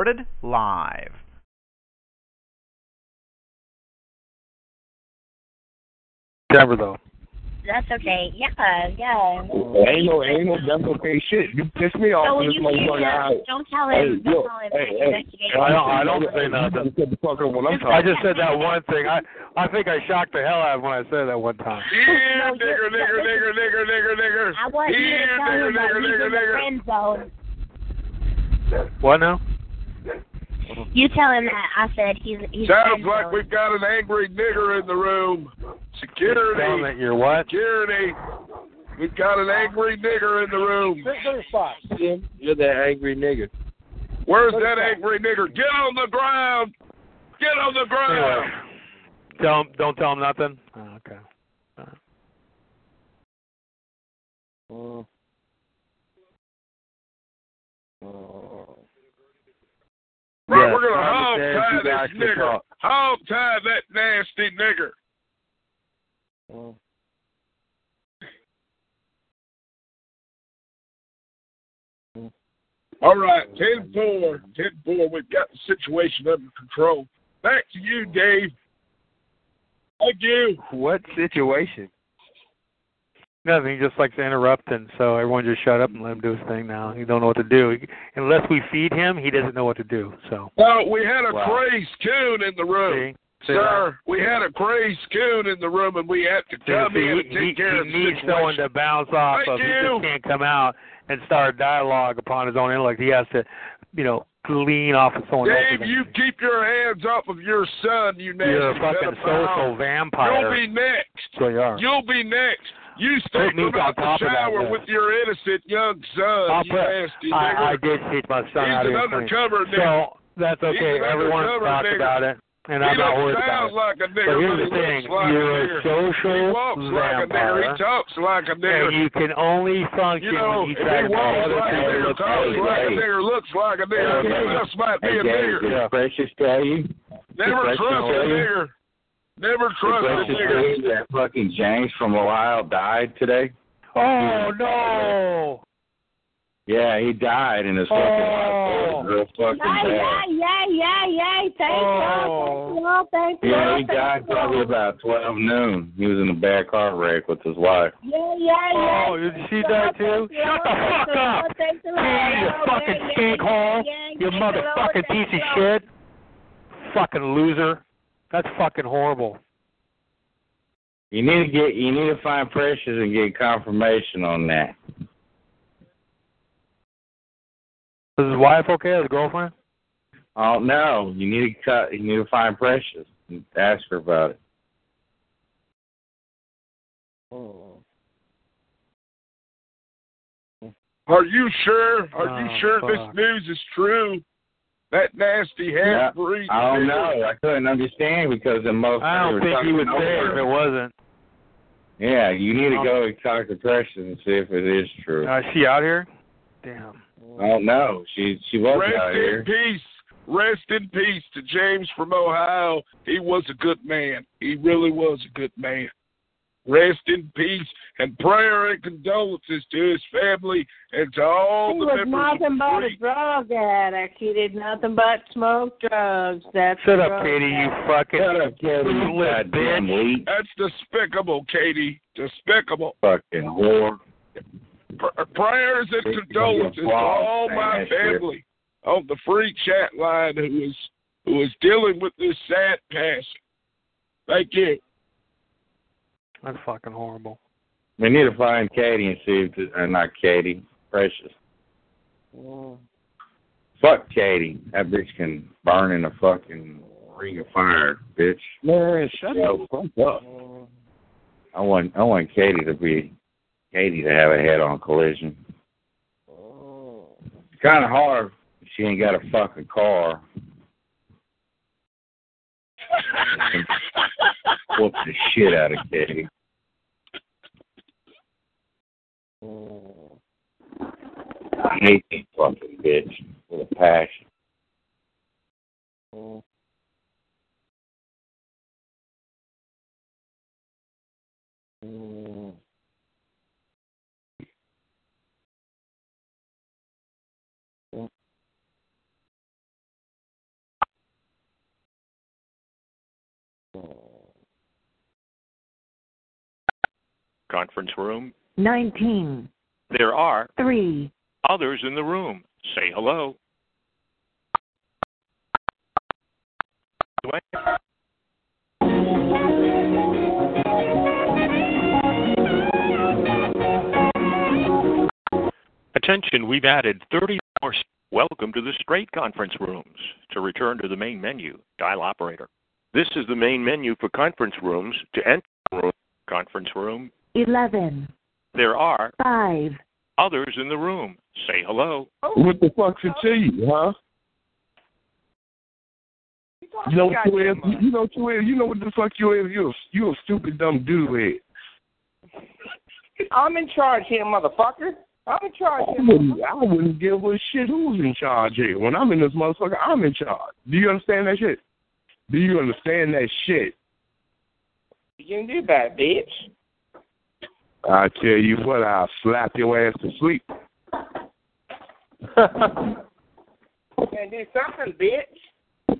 Recorded live. Never though. That's okay. Yeah, yeah. Ain't no, ain't no that's okay shit. You piss me off So when this you hear motherfucker out. him, don't tell Hey, him. Don't yo, tell him. hey, to hey. I don't- I don't say nothing. Shut the fuck up when I'm I just said that one thing. I I think I shocked the hell out of him when I said that one time. Yeah, No, nigger, you're- nigger, no, nigger, nigger, nigger, nigger. I want you to tell nigger, him that nigger, he's nigger, in the nigger. friend zone. What now? You tell him that I said he's he's Sounds friend like zone. we've got an angry nigger in the room. Tell him Security, that you're what? security. We've got an angry nigger in the room. Jim, you're that angry nigger. Where's that angry nigger? Get on the ground. Get on the ground. Anyway, tell him. Don't tell him nothing. Oh, okay. Uh, uh, Right, we're gonna hog tie this nigger. Hog tie that nasty nigger. All right, 10 4. 10 4. We've got the situation under control. Back to you, Dave. Thank you. what situation? Nothing. He just likes to interrupt, and so everyone just shut up and let him do his thing. Now he don't know what to do. He, unless we feed him, he doesn't know what to do. So Well, we had a Wow. crazed coon in the room. see, see Sir, we had a crazed coon in the room, and we had to that? come See, in and take he, care he of the needs situation. someone to bounce off Thank of. He you. just can't come out and start a dialogue upon his own intellect. He has to, you know, lean off of someone else. Dave, else's. you keep your hands off of your son, you nasty You're a fucking pedophile. social vampire. You'll be next. That's what you are. You'll be next. You stay Put me out the top of that shower with your innocent young son, I'll you put, nasty I, I did teach my son He's how to an be clean. undercover nigger. So that's okay. He's an Everyone undercover talks nigger. about it, and he I'm not looks, worried about it. like a nigger, But here's the thing: like you're a a nigger. social he walks like a nigger. He talks like a nigger. and you can only function You know, when you try he to walks other like a people nigger, look talks crazy. like a hey. nigger, looks like a nigger, Hey, someone might be Hey, a nigger. did Yeah. Precious tell you? Never trust a nigger. Never Did trust a Precious tell nigger. you that fucking James from Ohio died today? Oh no! Yeah, he died in his fucking Oh. life. Real fucking Yeah, yeah, bad. yeah, yeah, yeah. Thank Oh. you. Thank you. Thank you. Yeah, he thank died you. probably about twelve noon. He was in a bad car wreck with his wife. Yeah, yeah, yeah. Oh, did she die too? Shut the fuck up! You, you fucking stinkhole! You motherfucking piece of shit! Fucking loser! That's fucking horrible. You need to get you need to find Precious and get confirmation on that. Is his wife okay? His girlfriend? Oh no, you need to cut. You need to find Precious and ask her about it. Oh. Are you sure? Are you Oh, sure fuck. this news is true? That nasty half breed. I don't know. I couldn't understand because the most. I don't think he would say it if it wasn't. Yeah, you need to go and talk to Precious and see if it is true. Uh, is she out here? Damn. I don't know. She she was Rest out here. Rest in peace. Rest in peace to James from Ohio. He was a good man. He really was a good man. Rest in peace and prayer and condolences to his family and to all He the was members nothing of the but a drug addict. He did nothing but smoke drugs. That's Shut a up, drug Katie, you fucking Shut up, Katie, you bitch. That's despicable, Katie. Despicable. fucking whore. Pr- uh, prayers and Big condolences to all my that shit. family on the free chat line who is who is dealing with this sad passing. Thank you. That's fucking horrible. We need to find Katie and see if this, uh, not Katie, Precious. Mm. Fuck Katie. That bitch can burn in a fucking ring of fire, bitch. Man, shut the fuck up. Mm. I want I want Katie to be Katie to have a head-on collision. Mm. It's kind of hard. if She ain't got a fucking car. Whoop the shit out of Katie. I hate that fucking bitch with a passion. Conference room. 19, There are 3, others in the room. Say hello. Attention, we've added 30 more. Welcome to the straight conference rooms. To return to the main menu, dial operator. This is the main menu for conference rooms. To enter the room, conference room, 11, there are 5, others in the room. Say hello. Oh. What the fuck's it to you, huh? You know what you is? Uh. You know what you is? You know what the fuck you is? You a, you a stupid dumb dude head. I'm in charge here, motherfucker. I'm in charge I here. wouldn't, I wouldn't give a shit who's in charge here. When I'm in this motherfucker, I'm in charge. Do you understand that shit? Do you understand that shit? You can do about it, bitch. I tell you what, I'll slap your ass to sleep. You can do something, bitch.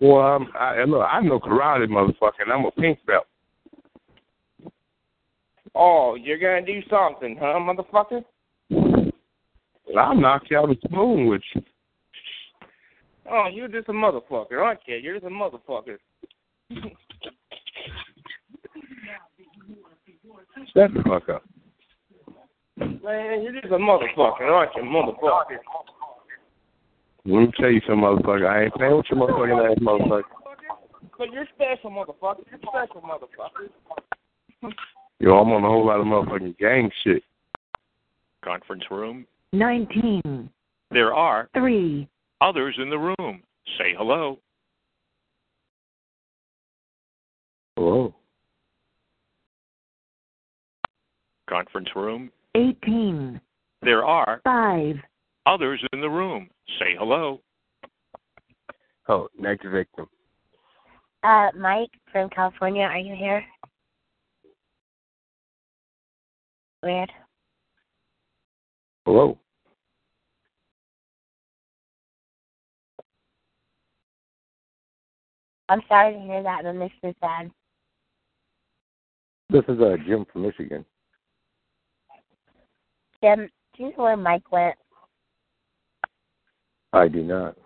Well, I'm, I, look, I know karate, motherfucker, and I'm a pink belt. Oh, you're gonna do something, huh, motherfucker? I'll knock you out a spoon with you. Oh, you're just a motherfucker, aren't you? You're just a motherfucker. Shut the fuck up. Man, you're just a motherfucker, aren't you, motherfucker? Let me tell you something, motherfucker. I ain't playing with your motherfucking ass, motherfucker. But you're special, motherfucker. You're special, motherfucker. Yo, I'm on a whole lot of motherfucking gang shit. Conference room. 19, There are 3, others in the room. Say hello. Hello. Conference room. 18, There are 5, others in the room. Say hello. Oh, next victim. Uh, Mike from California, are you here? Weird. Hello. I'm sorry to hear that. That makes me sad. This is uh, Jim from Michigan. Jim, do you know where Mike went? I do not.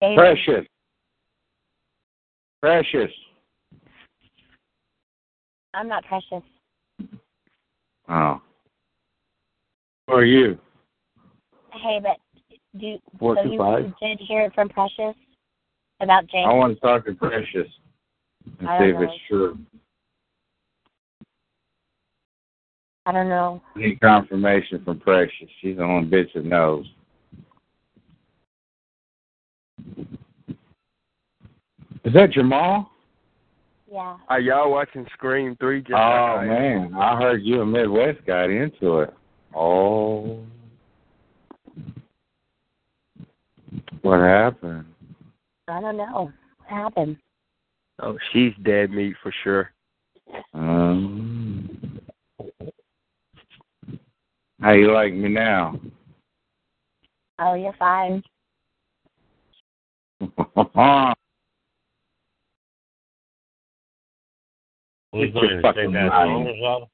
David? Precious. Precious. I'm not precious. Oh. Who are you? Hey, but do Four so you, five. did hear it from Precious about James? I want to talk to Precious and see don't if it's true. I don't know. I need confirmation from Precious. She's the only bitch that knows. Is that Jamal? Yeah. Are y'all watching Scream 3? Just oh, like I am? man. I heard you and Midwest got into it. Oh. What happened? I don't know. What happened? Oh, she's dead meat for sure. Um, how you like me now? Oh, you're fine. Get your fucking line.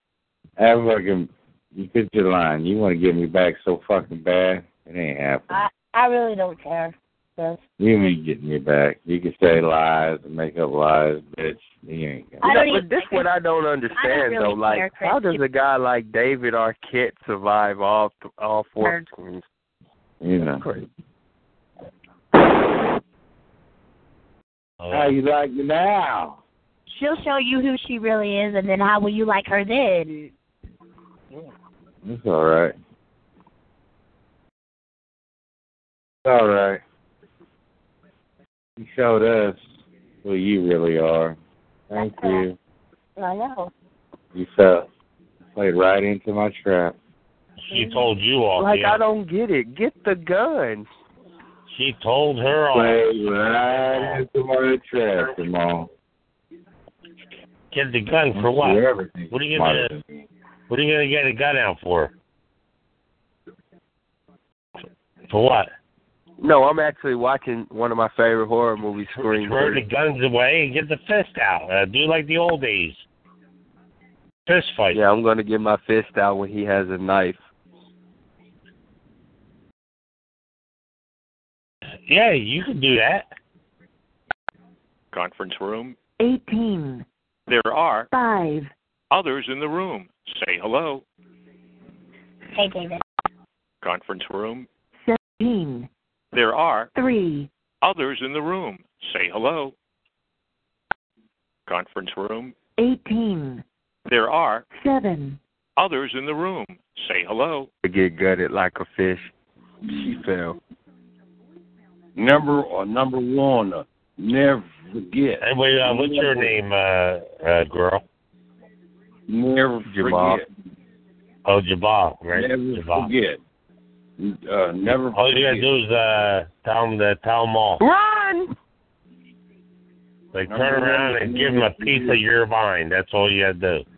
Have fucking, you get your line. You want to get me back so fucking bad? It ain't happening. I I really don't care. Sis. You ain't getting me back. You can say lies and make up lies, bitch. You ain't You gonna. know, don't but this what I don't understand really though. Like, care, Chris. how does a guy like David Arquette survive all th- all four Heard. screens? You know. Crazy. How you like me now? She'll show you who she really is, and then how will you like her then? It's all right. It's all right. You showed us who you really are. Thank you. I know. You fell played right into my trap. She told you all. Like yeah. I don't get it. Get the gun. She told her all. Played right into my trap, Jamal. Get the gun for what? What are you smarter gonna than me. What are you gonna get a gun out for? For what? No, I'm actually watching one of my favorite horror movies, Scream. Throw the guns away and get the fist out. Uh, do like the old days. Fist fight. Yeah, I'm gonna get my fist out when he has a knife. Yeah, you can do that. Conference room. 18, There are 5, others in the room. Say hello. Hey, David. Conference room. 17, There are 3, others in the room. Say hello. Conference room. 18, There are 7, others in the room. Say hello. To get gutted like a fish. She fell. Number uh, number one, uh, never forget. Hey, wait, uh, what's your name, uh, uh, girl? Never Jamal. forget. Oh, Jabal, right? Never Jabal. forget. Uh, never All you gotta do is uh, tell them to tell them all. Run! Like turn around and give them a piece of your mind. That's all you gotta do.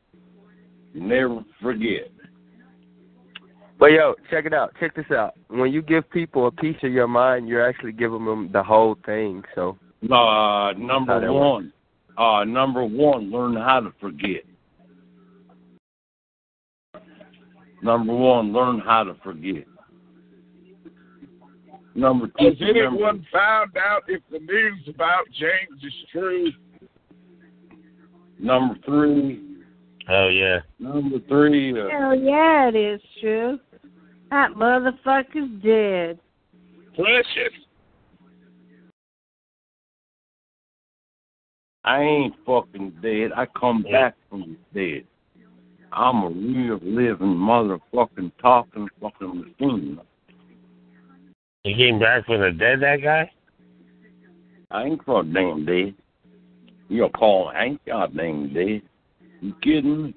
Never forget. But yo, check it out. Check this out. When you give people a piece of your mind, you're actually giving them the whole thing. So Uh, number that one. Uh, number one, learn how to forget. Number one, learn how to forget. Number two, Has remember, anyone found out if the news about James is true? number three. three, Oh yeah. number three, uh, Hell yeah, it is true. That motherfucker's dead. Precious. I ain't fucking dead. I come back from the dead. I'm a real living motherfucking talking fucking machine. He came back from the dead. That guy. I ain't for damn dead. You're calling I ain't goddamn dead. You kidding me?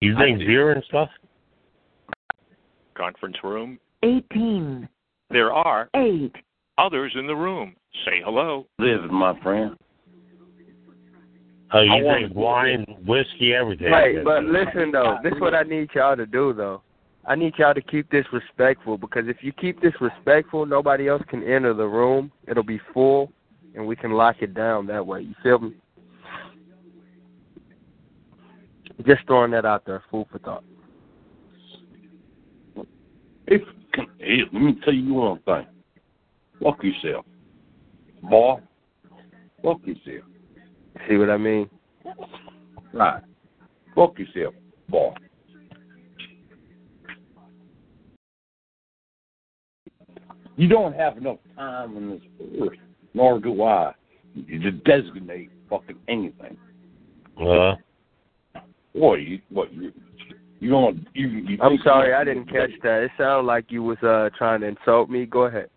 You drink beer and stuff. Conference room. 18, There are 8, others in the room. Say hello. Living, my friend. Oh, you I want drink to- wine, whiskey, everything. Right, but listen though, this is what I need y'all to do though. I need y'all to keep this respectful because if you keep this respectful, nobody else can enter the room. It'll be full, and we can lock it down that way. You feel me? Just throwing that out there, food for thought. If hey, let me tell you one thing. Fuck yourself. Boy. Fuck yourself. See what I mean? Right. Fuck yourself, boy. You don't have enough time on this earth, nor do I, to designate fucking anything. Uh, Boy, you what you you don't you, you I'm sorry, I didn't catch that. It sounded like you was uh trying to insult me. Go ahead.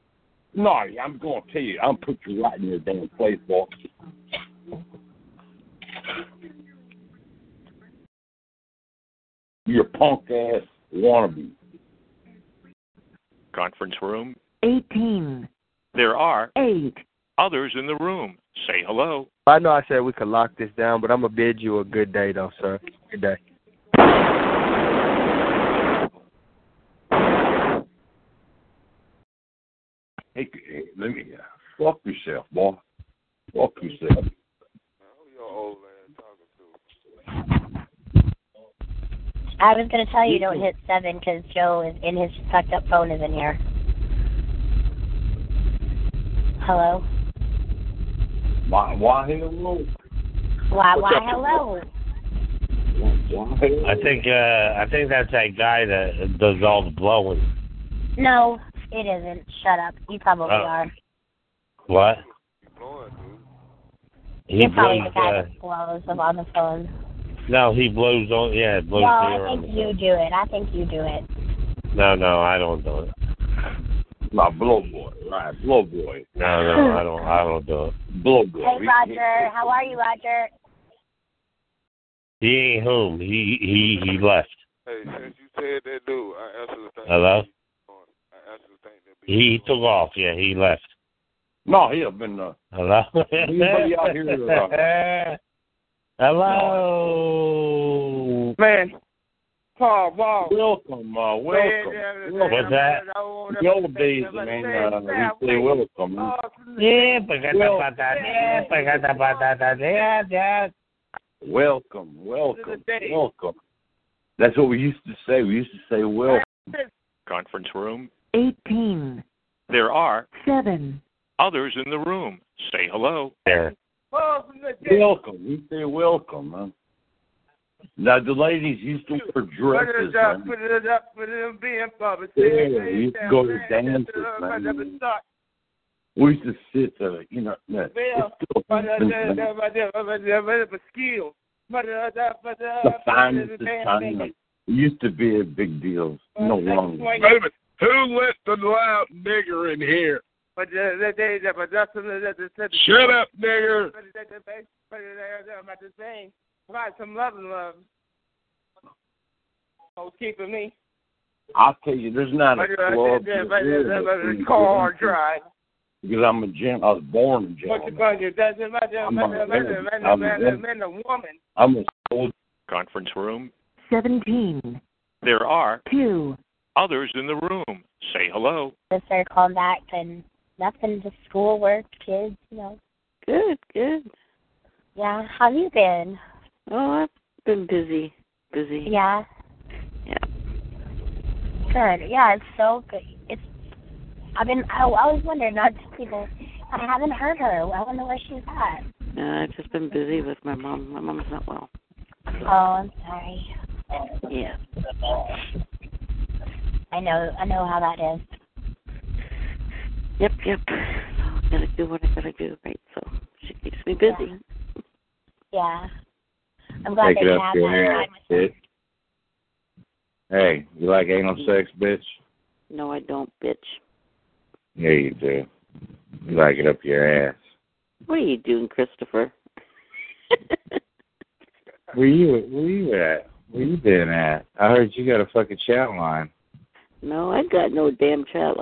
No, I'm gonna tell you, I'm put you right in your damn place, boy. You're punk ass wannabe. Conference room. 18, There are 8, others in the room. Say hello. I know I said we could lock this down, but I'm gonna bid you a good day though, sir. Good day. Hey, hey, let me uh, fuck yourself, boy. Fuck yourself. I was gonna tell you don't hit seven because Joe is in his tucked up phone is in here. Hello. Why? Why hello? Why? Why? Hello. I think uh, I think that's that guy that does all the blowing. No, It isn't. Shut up. You probably Oh. are. What? He You're probably blows. the guy Uh, that blows up on the phone. No, he blows on. Yeah, blows no, the I air on think you do it. I think you do it. No, no, I don't do it. My blow boy, right? Blow boy. No, no, I don't. I don't do it. Blow boy. Hey, Roger. How are you, Roger? He ain't home. He he he left. Hey, since you said that, dude, I answered the thing. Hello. I answered the thing. That He took off. Yeah, he left. No, he have been. Uh, Hello. Anybody out here, uh, Hello. Man, Paul, Paul. welcome, uh, welcome. What's that? The old days, man. Uh, we say welcome. Yeah, pagata patata. Yeah, pagata patata. Yeah, yeah. Welcome, welcome, welcome. That's what we used to say. We used to say welcome. Conference room. 18, There are 7, others in the room. Say hello. There. Welcome. We say welcome, man. Now the ladies used to wear dresses, man. Put it up, put it up, be in public. Yeah, we used to go to dances, man. We used to sit, uh, you know, no, it's still The skill. the finest of time. It used to be a big deal. No longer. Wait a minute. Who let the loud nigger in here? But uh, they, they, but that's Shut up, nigger. About the same. Provide some love and love. Oh, keeping me. I'll tell you, there's not a uh, club. but, uh, uh, car drive. Because I'm a gen. I was born a What gentleman. gonna do? Doesn't matter. I'm a man, man. man, I'm a man, man. man, a woman. I'm a soldier. Conference room. 17, There are 2, others in the room. Say hello. Just started calling back and nothing, just schoolwork, kids, you know. Good, good. Yeah, how have you been? Oh, I've been busy, busy. Yeah. Yeah. Good. Yeah, it's so good. It's. I've been. I, I was wondering, not just people. I haven't heard her. I wonder where she's at. No, I've just been busy with my mom. My mom's not well. Oh, I'm sorry. Yeah. I know. I know how that is. Yep, yep. So gotta do what I gotta do, right? So she keeps me busy. Yeah. I'm glad Take that it you up have your that ass, bitch. Hey, you like anal sex, bitch? No, I don't, bitch. Yeah, you do. You like it up your ass. What are you doing, Christopher? Where you where you at? Where you been at? I heard you got a fucking chat line. No, I got no damn chat.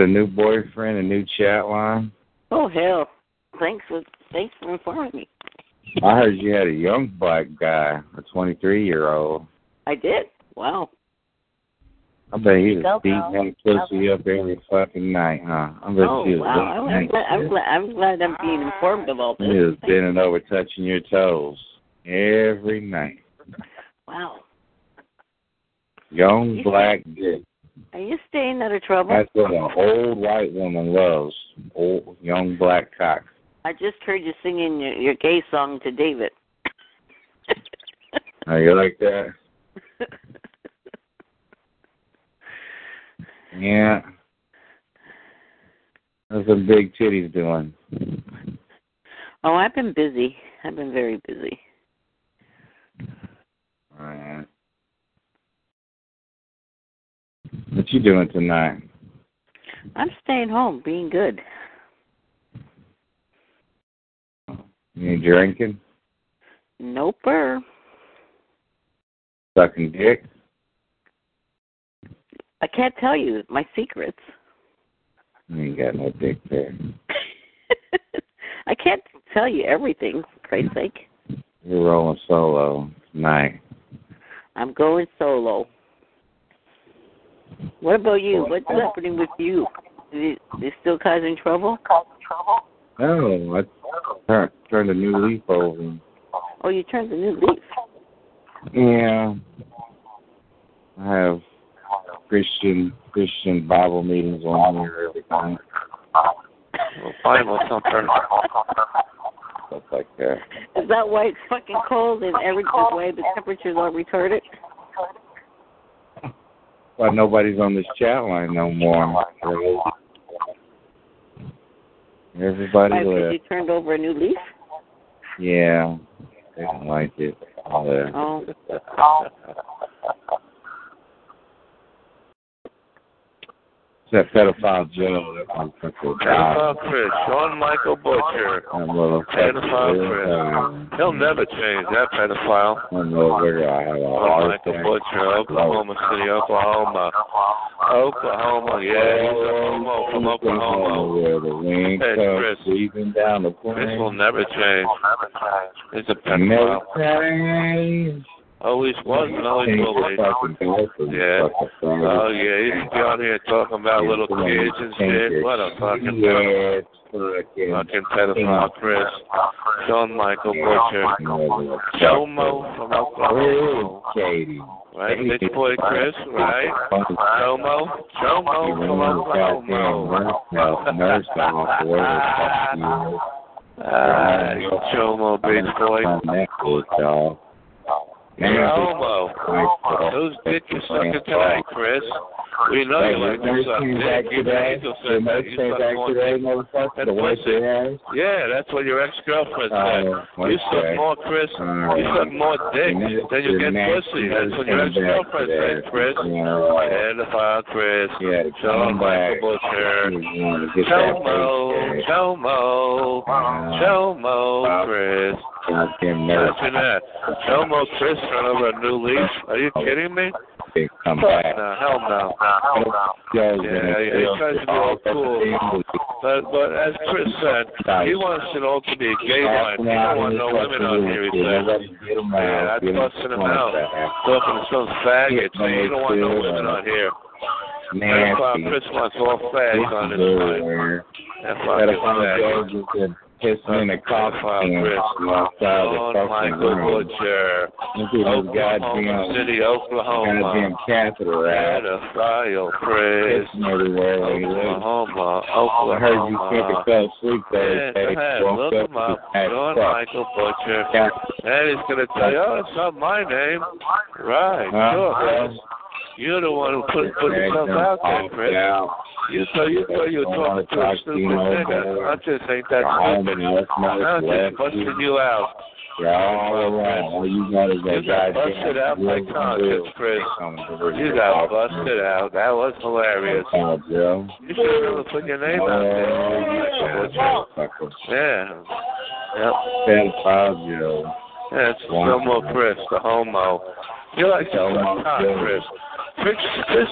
A new boyfriend, a new chat line. Oh hell! Thanks for thanks for informing me. I heard you had a young black guy, a twenty three year old. I did. Wow. I bet he was beating that pussy up every fucking night, huh? I bet Oh she was wow! I'm, glad. I'm glad. I'm glad I'm being informed of all this. He was bending over, touching your toes every night. Wow. Young black dick. Are you staying out of trouble? That's what an old white woman loves. Old young black cock. I just heard you singing your, your gay song to David. How you like that? Yeah. How's some big titties doing? oh, I've been busy. I've been very busy. Alright. What you doing tonight? I'm staying home, being good. You drinking? Noper. Sucking dick? I can't tell you my secrets. You ain't got no dick there. I can't tell you everything, for Christ's sake. You're rolling solo tonight. I'm going solo. What about you? What's happening with you? Is it is still causing trouble? Oh, I turned, turned a new leaf over. Oh, you turned a new leaf. Yeah. I have Christian Christian Bible meetings on here every night. Bible, don't turn. Stuff like that. Is that why it's fucking cold and every the way the temperatures are retarded? Why nobody's on this chat line no more. Everybody Why, because left. you turned over a new leaf? Yeah, they don't like it. All that. Oh. That pedophile Joe. That motherfucker. Pedophile Chris, Sean Michael Butcher. Pedophile Chris. He'll never change, that pedophile. I know where I have a Sean Michael attack. Butcher, Oklahoma City, Oklahoma. Oklahoma, yeah, he's a homo from Oklahoma. Where the wind Hey, Chris. sweeping down the Chris will never change. He's a Never pedophile. change. Always was and always will be. Yeah. Oh yeah, he's used to be out here talking about little kids and shit. What a fucking. Yes, fucking. Pedophile, Chris. Shawn Michael Butcher. Jomo from Oklahoma. Right, bitch boy Chris, right? Jomo. Jomo from Oklahoma. Nurse off where Ah, Jomo, bitch boy. Jomo. Whose dick you sucking tonight, Chris? We know you like uh, to suck dick. Even Angel said that you suck more dick than pussy. Yeah, that's what your ex-girlfriend said. Oh, You suck more, Chris. You suck more dick than you get pussy. That's what your ex-girlfriend said, Chris. Pedophile, Chris. Yeah, Shawn come back. Michael Butcher. You want to get that Chomo, Chomo, Chomo, Chris. Goddamn. Imagine. Chomo Chris turned over a new leaf. Are you kidding me? They come back. no, hell no. Yeah, Yeah, yeah, he tries to be all cool. But but as Chris said, he wants it all to be a gay line. He don't want no women on here, he said. Yeah, that's busting him out. Talking to some faggots. He don't want no women on here. That's why Chris wants all fags on his line. Everywhere. That fucking faggot. Pedophile Joe just piss me in the coffee Chris. outside the fucking room. Butcher. Look at Oklahoma goddamn, City, goddamn Oklahoma. Pedophile Chris. Pissing everywhere where he lives. Oklahoma, I heard you think it Oklahoma. fell asleep Yeah, Thursday. go Woke look up him up. Michael Butcher. Yeah. And he's going to tell you, oh, it's not my name. Right, Huh? sure, Chris. You're the one who put, put yourself out there, Chris. You thought you thought you were talking to a stupid nigga. I just ain't that stupid. I'm just busting you out. You're all around. All you got is that You got busted out conscience, Chris. You got busted out. That was hilarious. Oh. You should never put your name out there. Yeah. Yep. Pedophile Joe. Yeah, it's Jomo Chris, the homo. You're like suck. Chris. Chris,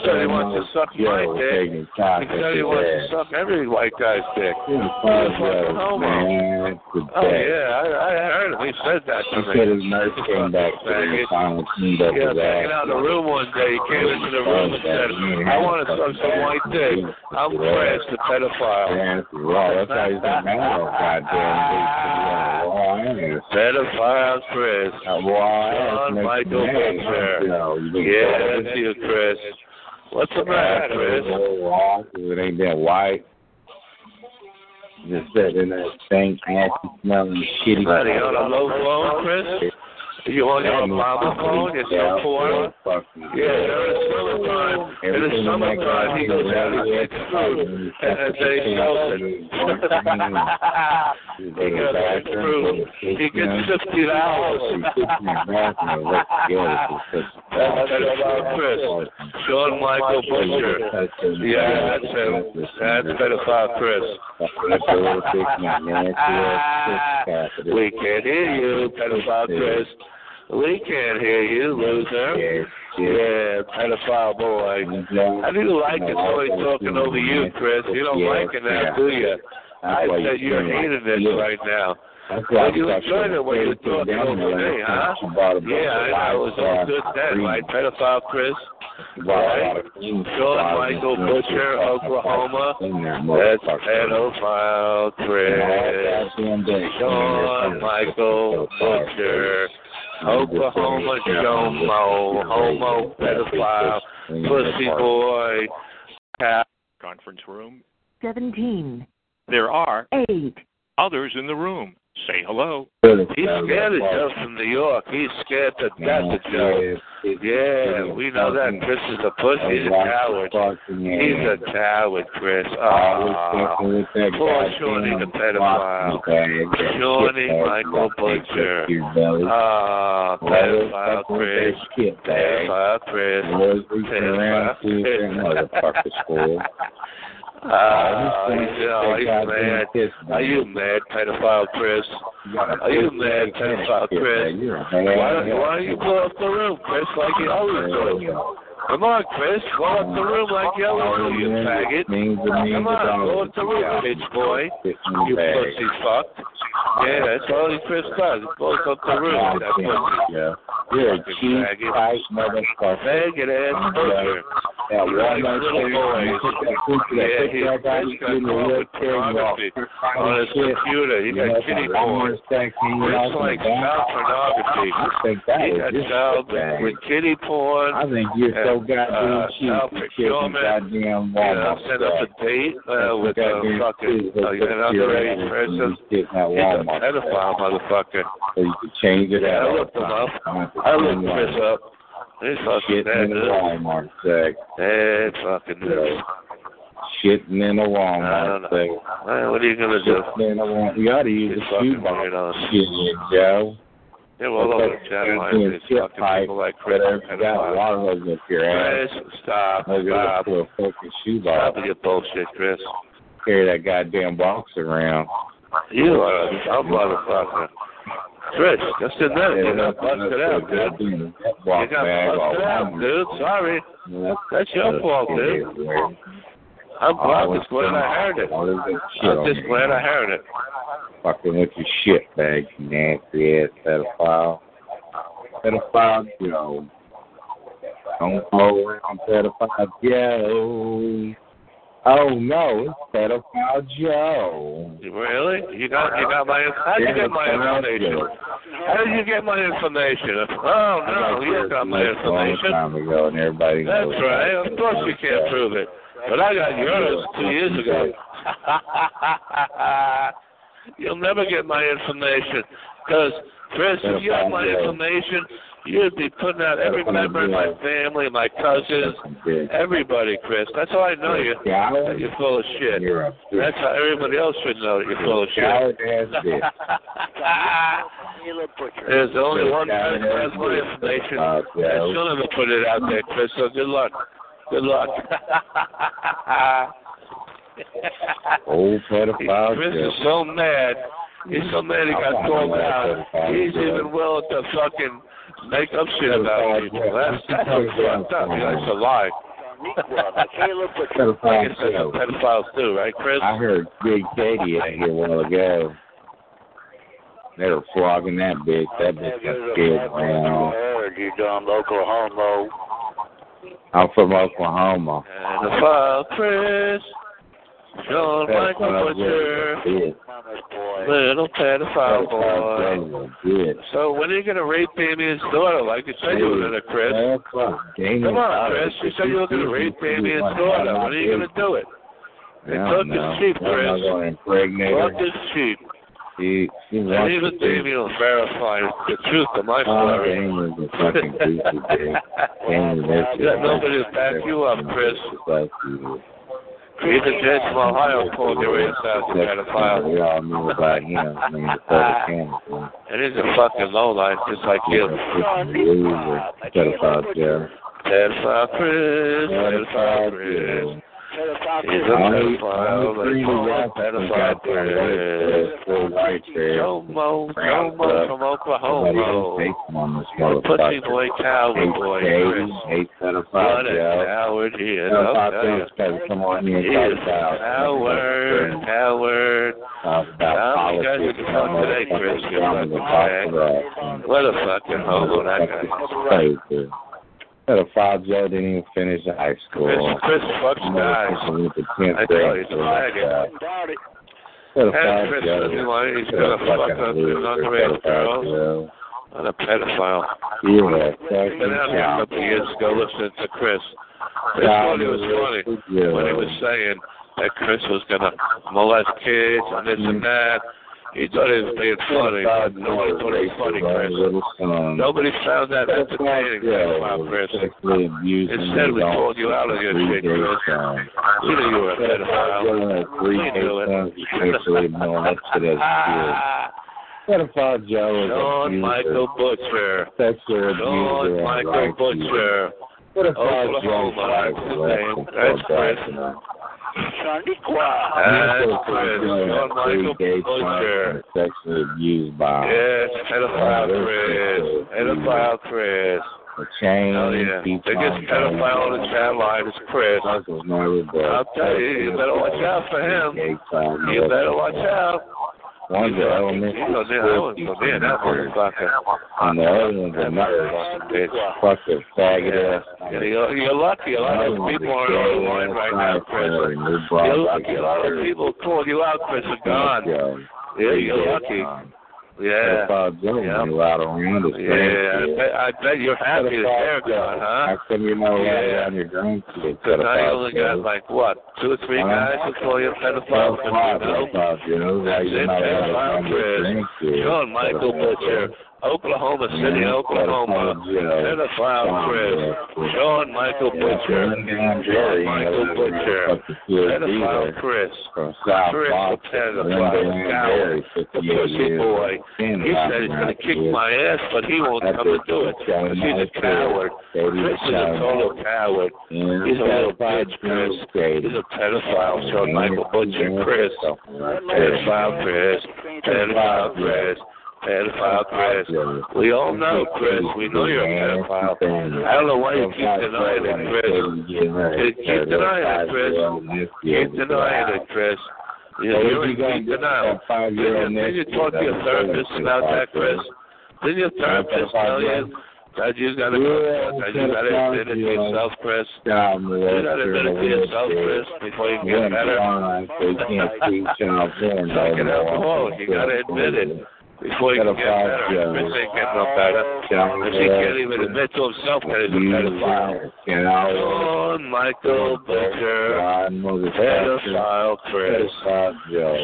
said he wants to suck my dick. He said he wants to suck every white guy's dick. He's a fucking homo. man. Oh yeah, I, I heard him. He said that to He me. said his nurse came back to him and cleaned up his hanging ass. out in the room one day. He came into the room and said, "I want to suck some white dick." I'm Chris, the pedophile. That's how he's getting out goddamn raw. Pedophile Chris. That raw ass Shawn makes Michael you mad. Butcher. You know, you think Yeah, that's you, Chris. What's the matter, Chris? It ain't that white. Just sitting in that stank, nasty smelling shitty. You on a low phone, Chris? You on your Obama phone? You're so poor? Yeah, during the summertime. In the summertime, he goes out and gets fruit. And then they sells it. he goes out fruit. He gets fifty dollars. That's pedophile Chris. Sean Michael Butcher. Yeah, that's him. That's pedophile Chris. We can't hear you, pedophile Chris. We can't hear you, loser. Yeah, pedophile boy. How do like it always talking over you, Chris? You don't like it now, do you? I said you're hating this right now. Well, you enjoyed it when you were talking over me, huh? Yeah, I. Was all good then, right? Pedophile Chris. Right? Sean Michael Butcher, Oklahoma. That's pedophile Chris. Sean Michael Butcher. Oklahoma Jomo, homo, pedophile, pussy boy. Conference room. 17, There are 8, others in the room. Say hello. He's scared of Joe from New York. He's scared to death of Joe. Yeah, we know that. Chris is a pussy. He's a coward. He's a coward, Chris. Ah, poor Shawnee the pedophile. Shawnee Michael Butcher. Ah, pedophile Chris. Pedophile Chris. Pedophile Chris. Uh, mad. Are you mad, pedophile Chris? Are you mad, pedophile Chris? Why don't, why don't you go up the room, Chris, like you always do? Come on, Chris, go up the room like you always do, you faggot. Come on, go up the room, bitch boy. You pussy fuck. Yeah, that's all he Chris does. He goes up the room, that pussy. Yeah. You're a cheap, tight motherfucker. Faggot ass. That You one like little thing, you put that picture, Yeah, that he picture I got he's in the wheelchair, off. on his computer. He got kitty porn. It's like child pornography. I think that He is child with kitty porn. I think you're so goddamn uh, cheap. child You shit in procurement. goddamn Walmart. set up a date uh, with a fucking uh, an underage person. He's a pedophile motherfucker. So you can change it Yeah, out. I looked him up. I looked Chris up. He's fucking Shitting in the Walmart sex. Dead fucking news. Shitting in the Walmart sex. Well, what are you gonna do? Shitting in the Walmart. You ought to use He's a fucking shoe box. weird on. Shit in Joe. Yeah, well, all over the channel fucking people like Chris. You got a of those up your ass. Chris, stop, stop. a fucking shoe Stop with your bullshit, Chris. Carry that goddamn box around. You are a motherfucker. Chris, just in there, you got busted out, dude. You got busted out, dude. Sorry. That's, That's your fault, dude. I'm, I'm just glad I heard it. I'm just glad I heard it. Fucking with your shit bag, nasty ass pedophile. Pedophile Joe. Don't go around pedophile Joe. Oh no, it's pedophile Joe. Really? You got you got my how did you get my information? How did you get my information? Oh no, you got my information. time ago, and everybody That's right. Of course you can't prove it. But I got yours two years ago. You'll never get my information. Because, Chris, if you had my information, you'd be putting out every member of my family, my cousins, everybody, Chris. That's how I know you. That you're full of shit. That's how everybody else should know that you're full of shit. Coward ass bitch. There's only one person who has my information, and she'll never put it out there, Chris. So good luck. Good luck. Old pedophile Chris is so mad. He's so mad he got called out. He's even willing to fucking make up shit about people. That's, that's fucked up. He likes to lie. I guess that's pedophiles do, right, Chris? I heard Big Katie out here a while ago. They were flogging that bitch. That bitch got scared, heard you dumb Oklahoma. I'm from Oklahoma. Pedophile Chris. Sean Michael Butcher. Little pedophile boy. So when are you gonna rape Damien's daughter like you said you were gonna, Chris? Come on. Chris. You said you were gonna rape Damien's daughter. When are you gonna do it? I They don't took know. I'm not Chris. gonna impregnate her. Fuck his sheep. She, she And even to be. Damien will verify the truth of my Oh, story. Damien's a fucking goofy. Damien, that's nobody back you up, Chris. Even Jed from Ohio pulled your ass out, pedophile. We all know about him. I mean, the public cameras. And he's a fucking lowlife just like you. Pedophile Joe. Pedophile Chris, pedophile Chris. He's a pedophile, like Paul, pedophile Chris. Joe Mo, Joe Mo from Oklahoma. Pussy boy, coward boy, Chris. Hate pedophile What a coward he is, I'll tell you. Pedophile Joe, come on here He and is talk about coward, coward. How many guys did you fuck today, Chris? You I'm gonna fucking talk What a fucking homo that guy is. Pedophile Joe didn't even finish high school. Chris, Chris fucks guys. Motherfucker with the 10th I tell you, he's a faggot. Pedophile Chris Joe. he's gonna fuck up underage girls. Joe. A pedophile. You're a Been fucking a couple of years ago listening to Chris. Chris thought he was funny when he was saying that Chris was gonna molest kids and this and that. He thought he was being funny, but nobody thought it was funny, Chris. Nobody found that entertaining, pedophile, Chris. Instead, we called you out on your shit, Chris. We knew you were a pedophile. We knew it. Pedophile Joe is Sean Michael Butcher. Sexual Sean abuser. Michael Butcher. Pedophile Joe that's his That's Chris. That's Chris. Michael Butcher. Sexually abused by Yes, pedophile Chris. Pedophile Chris. a chain. Oh yeah. Biggest pedophile on the chat line is Chris. I'll tell you, you better watch out for him. You better watch out. One's an elementary You there, I was so there, that motherfucker. and the other one's a nurse. Bitch. Fucking faggot ass. You're, you're lucky. A lot of people are on the line right now, Chris. You're lucky. A lot of people call you out, Chris, are gone. Yeah, you're lucky. Yeah. Pedophile Joe out around his Yeah, I bet, I bet you're happy that they're gone, huh? How come you know right Yeah. around your grandkids? Because now you only got Joe. like what, two or three guys who call you a pedophile you know. Pedophile Joe. That's you it, pedophile right around your Chris. grandkids? Michael Butcher, Oklahoma City, Yeah, Oklahoma. pedophile. Chris. Sean Michael Butcher. Sean Michael Butcher. Pedophile Chris. South Chris, the pedophile coward. The pussy boy. He said he's going to kick my ass, but he won't come and do it. He's a coward. Chris is a total coward. He's a little bitch, Chris. He's a pedophile. Sean Michael Butcher, Chris. Pedophile Chris. Pedophile Chris. Pedophile Chris. We all know, Chris. We know you're a pedophile. I don't know why you keep denying it, Chris. Keep denying it, Chris. Keep denying it, Chris. You know, you're in deep denial. Didn't you, talk to your therapist about that, Chris? Didn't your therapist tell you that you got to that you got to admit it to yourself, Chris? You got to admit it to yourself, Chris, before you can get better. Like an alcoholic, you got to admit it before you can get better. Chris ain't getting no better. Chris he can't even admit to himself that he's a pedophile. Sean Michael Butcher, pedophile Chris.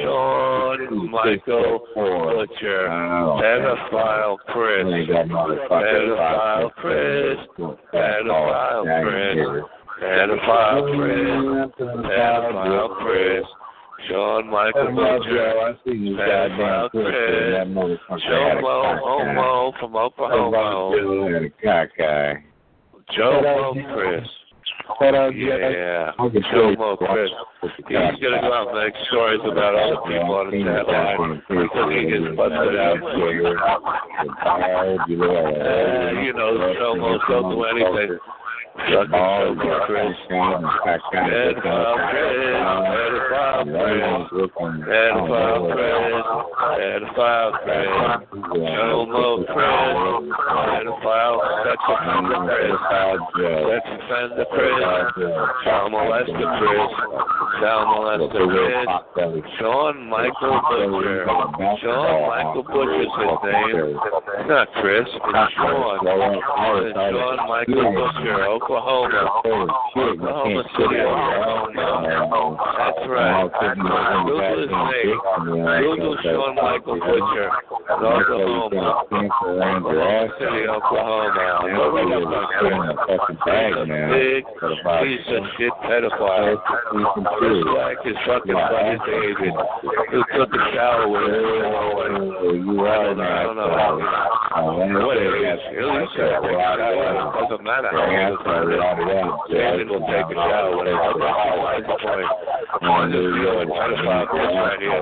Sean Michael Butcher, pedophile Chris. Pedophile Chris. Pedophile Chris. Pedophile Chris. Pedophile Chris. Sean Michael Butcher. Pedophile Chris. Joe Mo Homo from Oklahoma. Joe Mo Chris. Yeah. Joe Mo Chris. He's gonna go out and make stories about other people on the chat line he gets busted out. Uh, you know, Joe Mo don't do anything. Sex offender. Sex offender. Child molester. Child molester Chris. Sean Michael Butcher. Sean Michael Butcher's his name. It's not Chris. It's Sean. It's Sean Michael Butcher, Oklahoma. Oklahoma City, That's right. Google his name. Google Sean Michael Butcher in Oklahoma. Oklahoma City, Oklahoma. Look him up, Chris. He's a big piece of shit pedophile. Just like his fucking buddy David, who took a shower with him. I don't know. I don't know. What it is. He'll take a shower. It doesn't matter how old is. David will take a shower with him. That's the point. I'm just feeling pedophile Chris right here.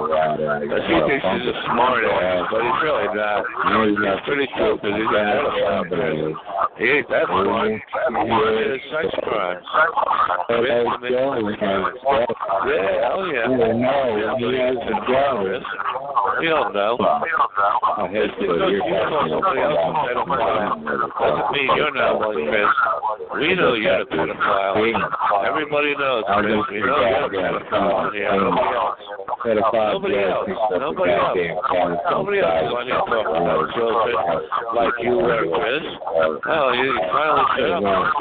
Because he thinks he's a smart ass, but he's really not. He's pretty true because he's a pedophile Chris. He ain't that smart. He committed sex crimes. Chris committed sex crimes. Yeah, oh yeah. No, he has a job. We don't know. Just because you call somebody else a pedophile doesn't mean you're not one, Chris. We know you're a pedophile. Everybody knows, Chris. We know you're a pedophile. Yeah, nobody else. Nobody else. Nobody else. Nobody else is on here talking about children like you were, Chris. Oh, you finally shut up.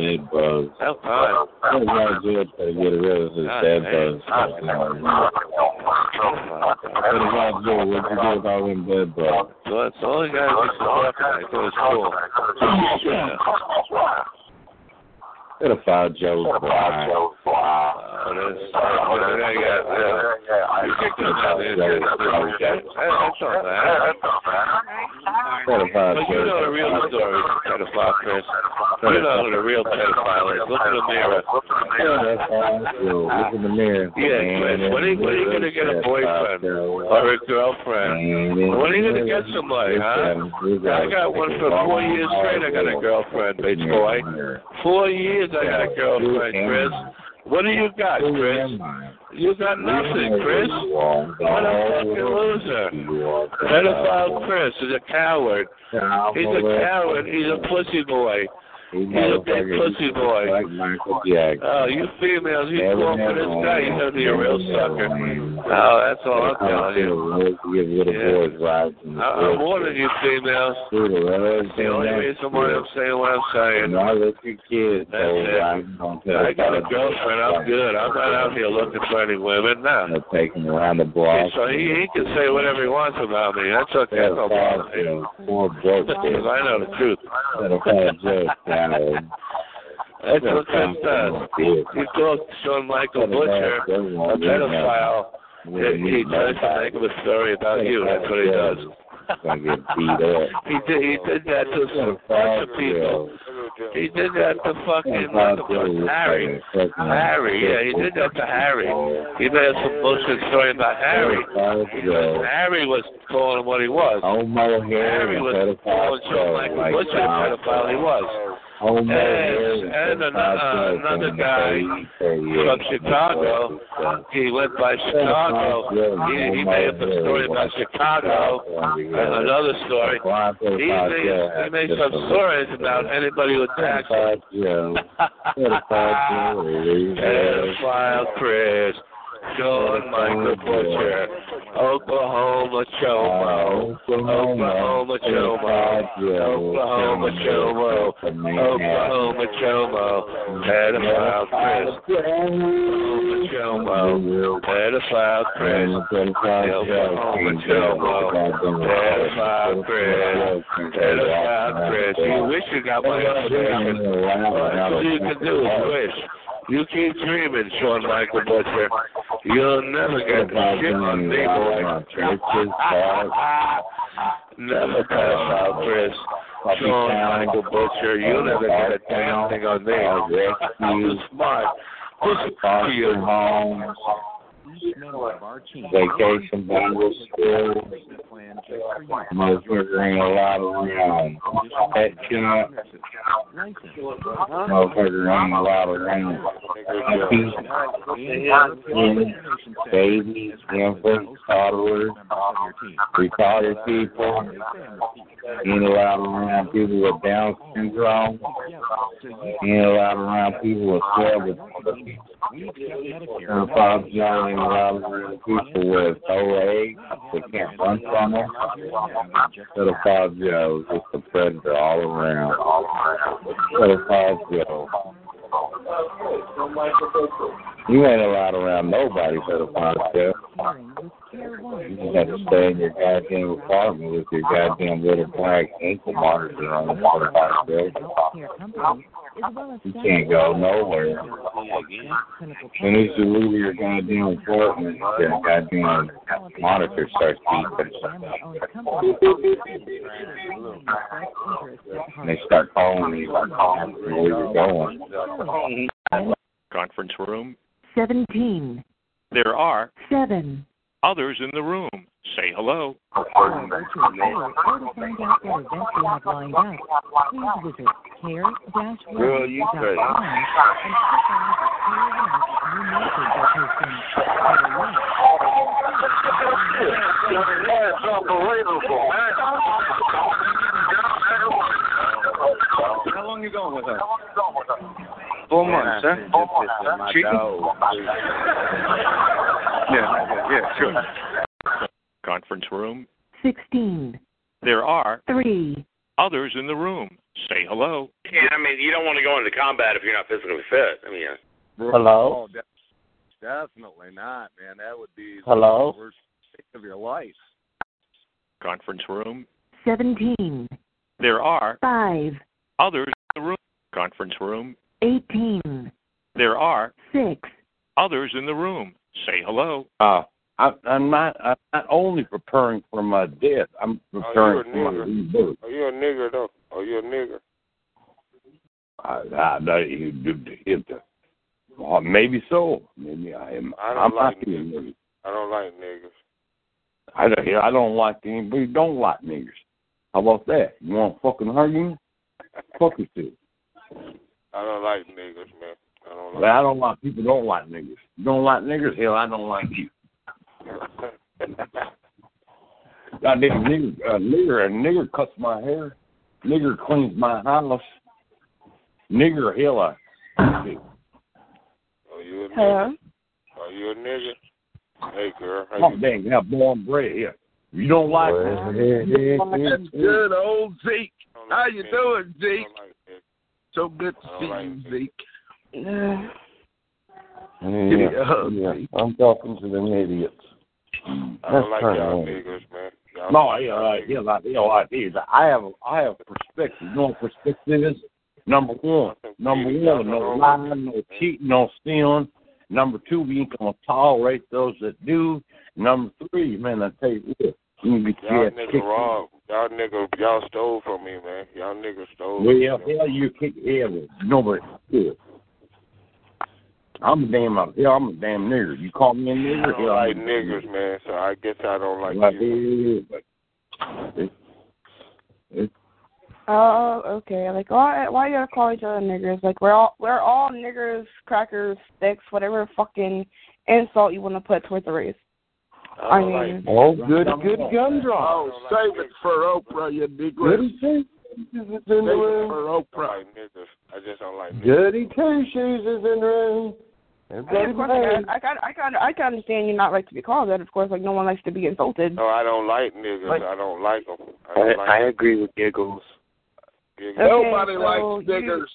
Dead bugs. About time. It's not good to get rid of his God dead bugs. Pedophile Joe, what you do all them dead bro? So that's all you gotta do is talk. I thought it was cool. Yeah. Pedophile Joe. Wow. Uh, that's, uh, yeah, yeah, yeah. You kicked him out there. That's not bad. Pedophile But you know the real story, pedophile, Chris. You know who the real pedophile is. Look in the mirror. Yeah, that's fine. Look in the mirror. Yeah, Chris. When are, you- when are you going to get a boyfriend or a girlfriend? When are you going to get somebody, huh? I got one for four years straight. I got a girlfriend, bitch boy. Four years I got a girlfriend, Chris. What do you got, Chris? You got nothing, Chris. What a fucking loser. Pedophile Chris is a coward. He's a coward. He's a pussy boy. He's a big pussy boy. Like. Oh, you females, you fall for this guy, you're gonna be a real sucker. Oh, that's all I'm telling you. Give little boys rides the I- I'm warning you, females. The only reason why I'm saying what I'm saying. No, let your kids That's it. right. Don't tell I got a girlfriend. I'm good. I'm not out here looking for any women. No. They'll take him around the block. So he, he can say whatever he wants about me. That's okay. That's no problem. you poor broke Because I know the truth. Pedophile Joe, coward. That's what Chris does. He called Sean Michael Butcher a pedophile. He, he tries to make up a story about you. That's what he does. Gonna get beat up. He did. He did that to some bunch of people. He did that to fucking Harry. Harry, yeah, he did that to Harry. He made up some bullshit story about Harry. Harry was calling him what he was. Harry was calling Sean Michael the pedophile he was. Homo And, and another, another guy from Chicago, he went by Chicago. He, he made up a story about Chicago. And another story. He made, he made some stories about anybody with taxes. Pedophile Chris. Sean Michael Butcher, Oklahoma Chomo, Oklahoma Chomo, Oklahoma Chomo, Oklahoma Chomo, pedophile Chris, Oklahoma Chomo, pedophile Chris, Oklahoma Chomo, pedophile Chris, pedophile Chris. You wish you got my information. All you can do is wish. You keep dreaming, Sean Michael Butcher. You'll never get the shit on me, boy. never pedophile, Chris. Sean Michael Butcher, you'll never get a damn thing on me. I'm too smart. Pussy for you. homes, vacation Bible school, motherfucker ain't allowed around. Pet shop, motherfucker ain't allowed around. Babies, infants, toddlers, retarded people, ain't allowed around people with Down syndrome, ain't allowed around people with cerebral and Bob John allowed around people with OA, they can't run from them. Pedophile Joe just a predator all around. Pedophile Joe. You ain't allowed around nobody, pedophile Joe. You just have to stay in your goddamn apartment with your goddamn little black ankle monitor on the pedophile Joe. You can't go nowhere. As soon as you leave your goddamn apartment, your goddamn monitor starts beeping. And they start calling you where you're going. Conference room. 17. There are 7. Others in the room. Say hello. Or to find out what events we have lined up, please visit care-world.com Girl, you and click on the Care Events new message that has been That's unbelievable, man. How long you going with her? Four months, huh? Cheating? Yeah, yeah, sure. Conference room. 16. There are 3. others in the room. Say hello. Yeah, I mean, you don't want to go into combat if you're not physically fit. I mean, uh, Hello? definitely not, man. That would be Hello? the worst day of your life. Conference room. 17, There are 5, others in the room. Conference room. 18, There are 6, others in the room. Say hello. Uh, I, I'm not. I'm not only preparing for my death. I'm Oh, preparing a for my rebirth. Are you a nigger though? Are you a nigger? I, I, I, you do it. Well, maybe so. Maybe I am. I don't I'm like not niggers. I don't like niggers. I don't. I don't like anybody. Don't like niggers. How about that? You want to fucking me? Fuck you too. I don't like niggers, man. I don't But I don't like people. Don't like niggers. You don't like niggers? Hell, I don't like you. I did nigger. A nigger. A nigger cuts my hair. Nigger cleans my house. Nigger, hell, I. Are you a nigger? Hello? Are you a nigger? Hey girl, how Oh, you dang, yeah, born bred here. You don't like That's good, old Zeke. How you doing, Zeke? So good to see you, Zeke. Yeah, Give me a hug, yeah. I'm talking to them idiots. I don't like y'all kinda- niggers, man. Y'all No, yeah, right, yeah, like, yeah, like this. I have, I have perspective. You know what perspective is? Number one, number one, no lying, no cheating, no stealing. Number two, we ain't gonna tolerate those that do. Number three, man, I tell you what, you can be Y'all yeah, niggas wrong. Y'all niggas, y'all stole from me, man. Y'all niggas stole. Well, from me. hell, you kick yeah, but nobody. Yeah. I'm a damn, yeah, I'm a damn nigger. You call me a nigger? don't hell, like I'm a niggers, man. So I guess I don't like Like, you. yeah, but it, it, Oh, okay. Like, why why you gotta call each other niggers? Like, we're all we're all niggers, crackers, sticks, whatever fucking insult you want to put towards the race. I mean, oh, good, good gun draw. Oh, save it for Oprah, you Goody nigger. two shoes is in the room. for Oprah. niggers. I just don't like niggers. Goody two shoes is in the room. I mean, Everybody of course, behave. I, I can I can I can understand you not like to be called that. Of course, like no one likes to be insulted. No, I don't like niggers. I don't like them. I, I, don't like I agree with Giggles. giggles. Nobody so likes you- niggers.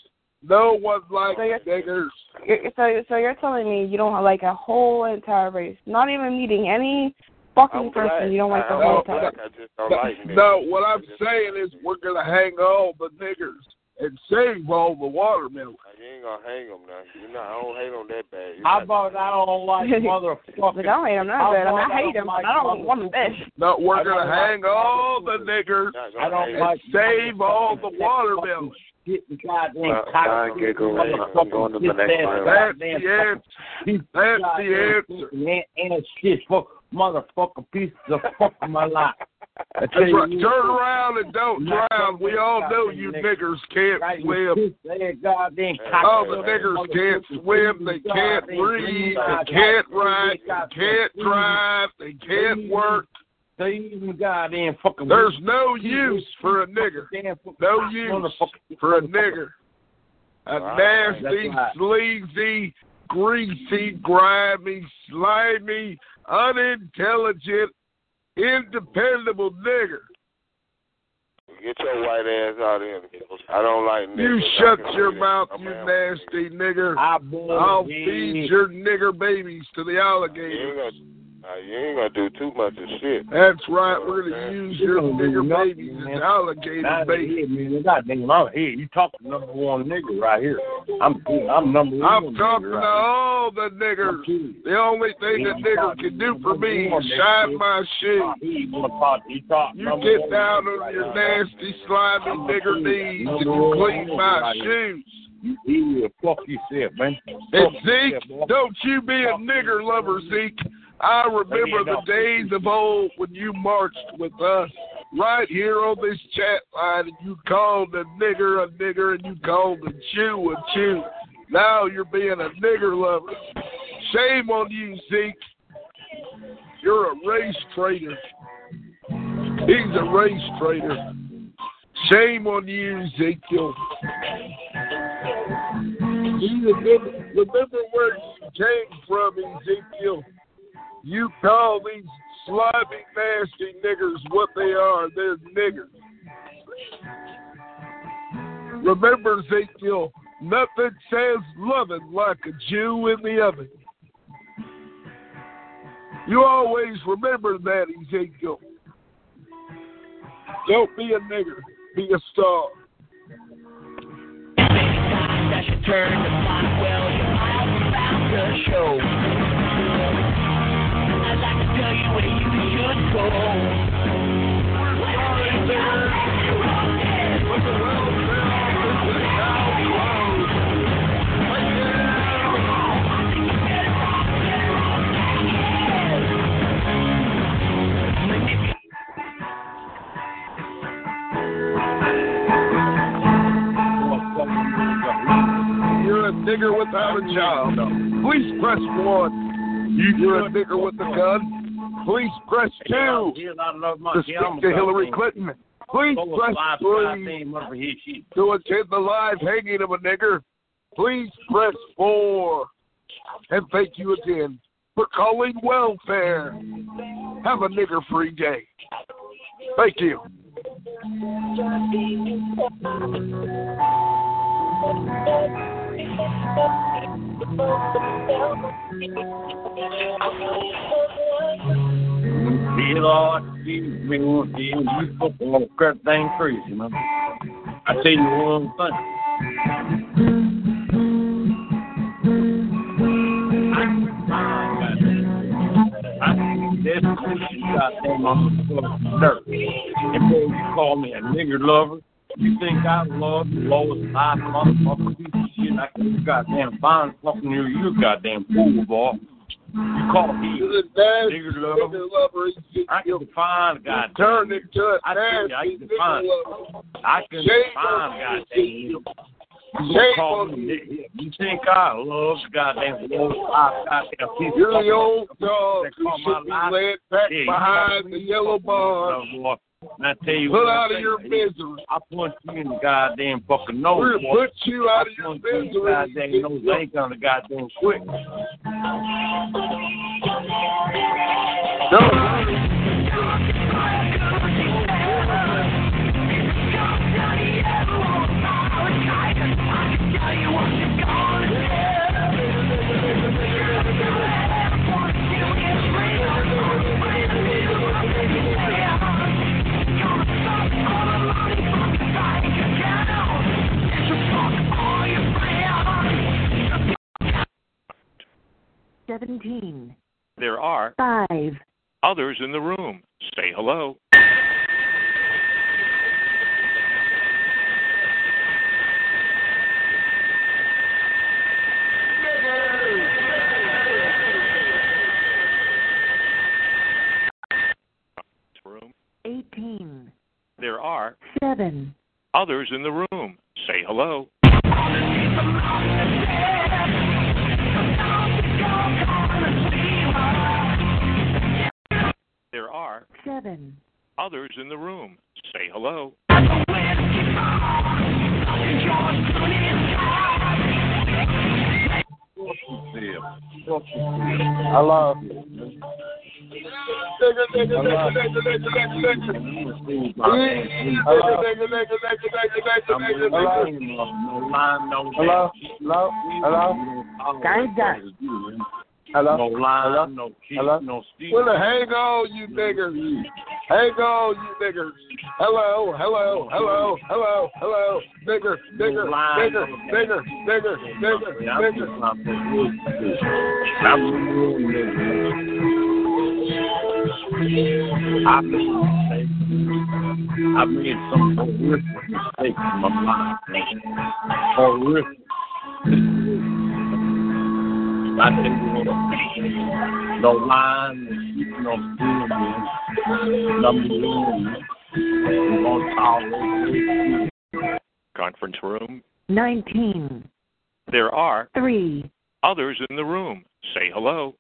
No one likes So you're- niggers. You're- So so you're telling me you don't like a whole entire race, not even meeting any fucking I'm person. black. You don't like the I, whole I'm entire. black. I like. No, what I'm saying is we're gonna hang all the niggers and save all the watermelon. You ain't gonna hang them now. You know, I don't hate them that bad. You How not- about I don't like motherfucking. Like, I don't hate them that bad. I mean, about I hate him, but I don't want them dead. No, we're I gonna like hang all the niggers I don't hang and like save all the watermelon. Shit and goddamn Uh, cock- Giggles. I'm going to the next ass round. That's goddamn the answer. piece of That's the answer. And, and shit, fuck, motherfucking piece of fuck my life. I tell That's right. Turn around and don't drown. We all know you niggers can't swim. piece of that goddamn cock- Oh, the niggers can't swim, they can't breathe, they can't write, they can't drive, they can't work. They even goddamn fucking. There's no use for a nigger. No use for a nigger. A nasty, sleazy, greasy, grimy, slimy, unintelligent, independable nigger. Get your white ass out of here. I don't like niggers. You shut your mouth, you nasty nigger. I born I'll feed your nigger babies to the alligators. Gonna, you ain't gonna do too much of shit. That's right. We're gonna use your You don't do nigger nothing, babies man. as alligator Not babies. here, man. Goddamn, I'm here. You talking number one nigga right here. I'm I'm number one. I'm nigga talking to right all the niggers. The only thing that nigger can do for me is shine my shoe. here. You wanna talk- you talk You number get down on your nasty, slimy nigger knees and you clean my shoes. You yeah, fuck yourself, man. And Zeke, don't you be a nigger lover, Zeke. I remember the days of old when you marched with us right here on this chat line and you called a nigger a nigger and you called a Jew a Jew. Now you're being a nigger lover. Shame on you, Zeke. You're a race traitor. He's a race traitor. Shame on you, Ezekiel. You remember, remember where you came from, Ezekiel. You call these slimy, nasty niggers what they are. They're niggers. Remember, Ezekiel, nothing says loving like a Jew in the oven. You always remember that, Ezekiel. Don't be a nigger. Be a star. Turn well, the show. You're a nigger without a job. Please press one. You're a nigger with a gun. Please press two. To speak to Hillary Clinton. Please press three. To attend the live hanging of a nigger. Please press four. And thank you again for calling welfare. Have a nigger free day. Thank you. Dear Lord. You fucking want to cut things crazy, man. I tell you one thing. This Christian goddamn of dirt. And boy, you call me a nigger lover. You think I love the lowest high motherfucker piece of shit I can goddamn find fucking you, you goddamn fool, boy. You call me nigger lover. I can find goddamn. Turn into a I you, I can find. I can find on you. You call me you. think I love goddamn lowest high goddamn piece You're the old dog who should be led back behind the yellow love, boy. And I tell you Put one out of your man. misery. I punch you in the goddamn fucking nose, We'll boy. put you out of I your punch you in the misery. goddamn nose. Ain't gonna goddamn quit. Seventeen. There are Five. others in the room. Say hello. Room. Eighteen. There are Seven. Others in the room. Say hello. There are Seven. others in the room. Say hello. Nigger, nigger, nigger, nigger, nigger, nigger, nigger. Hello? Hello? Hello? Ganga. Hello? No line, Hello? no cheat, Hello? no steal. Well, hang on, you niggers. Hang on, you niggers. Hello, hello, hello, hello, hello. Nigger, nigger, nigger, nigger, nigger, nigger, nigger. I made I made some horrific mistakes in my life. Horrific. I tell you what, no lying, no cheating, no stealing, man. Number one, we won't tolerate. Conference room. Nineteen. There are Three. others in the room. Say hello.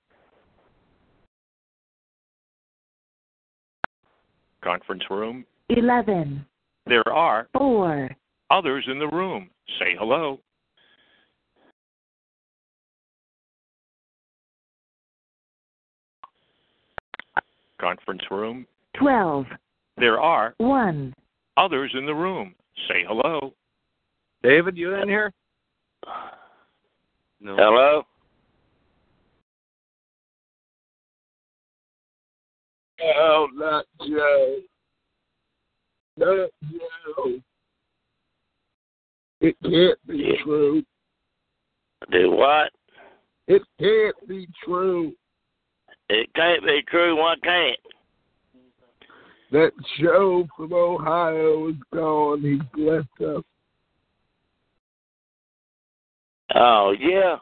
Conference room. Eleven. There are Four. others in the room. Say hello. Conference room. Twelve. There are One. others in the room. Say hello. David, you in here? No. Hello? No, not Joe. Not Joe. It can't be true. Do what? It can't be true It can't be true. Why can't? that Joe from Ohio is gone. He's left us. Oh yeah.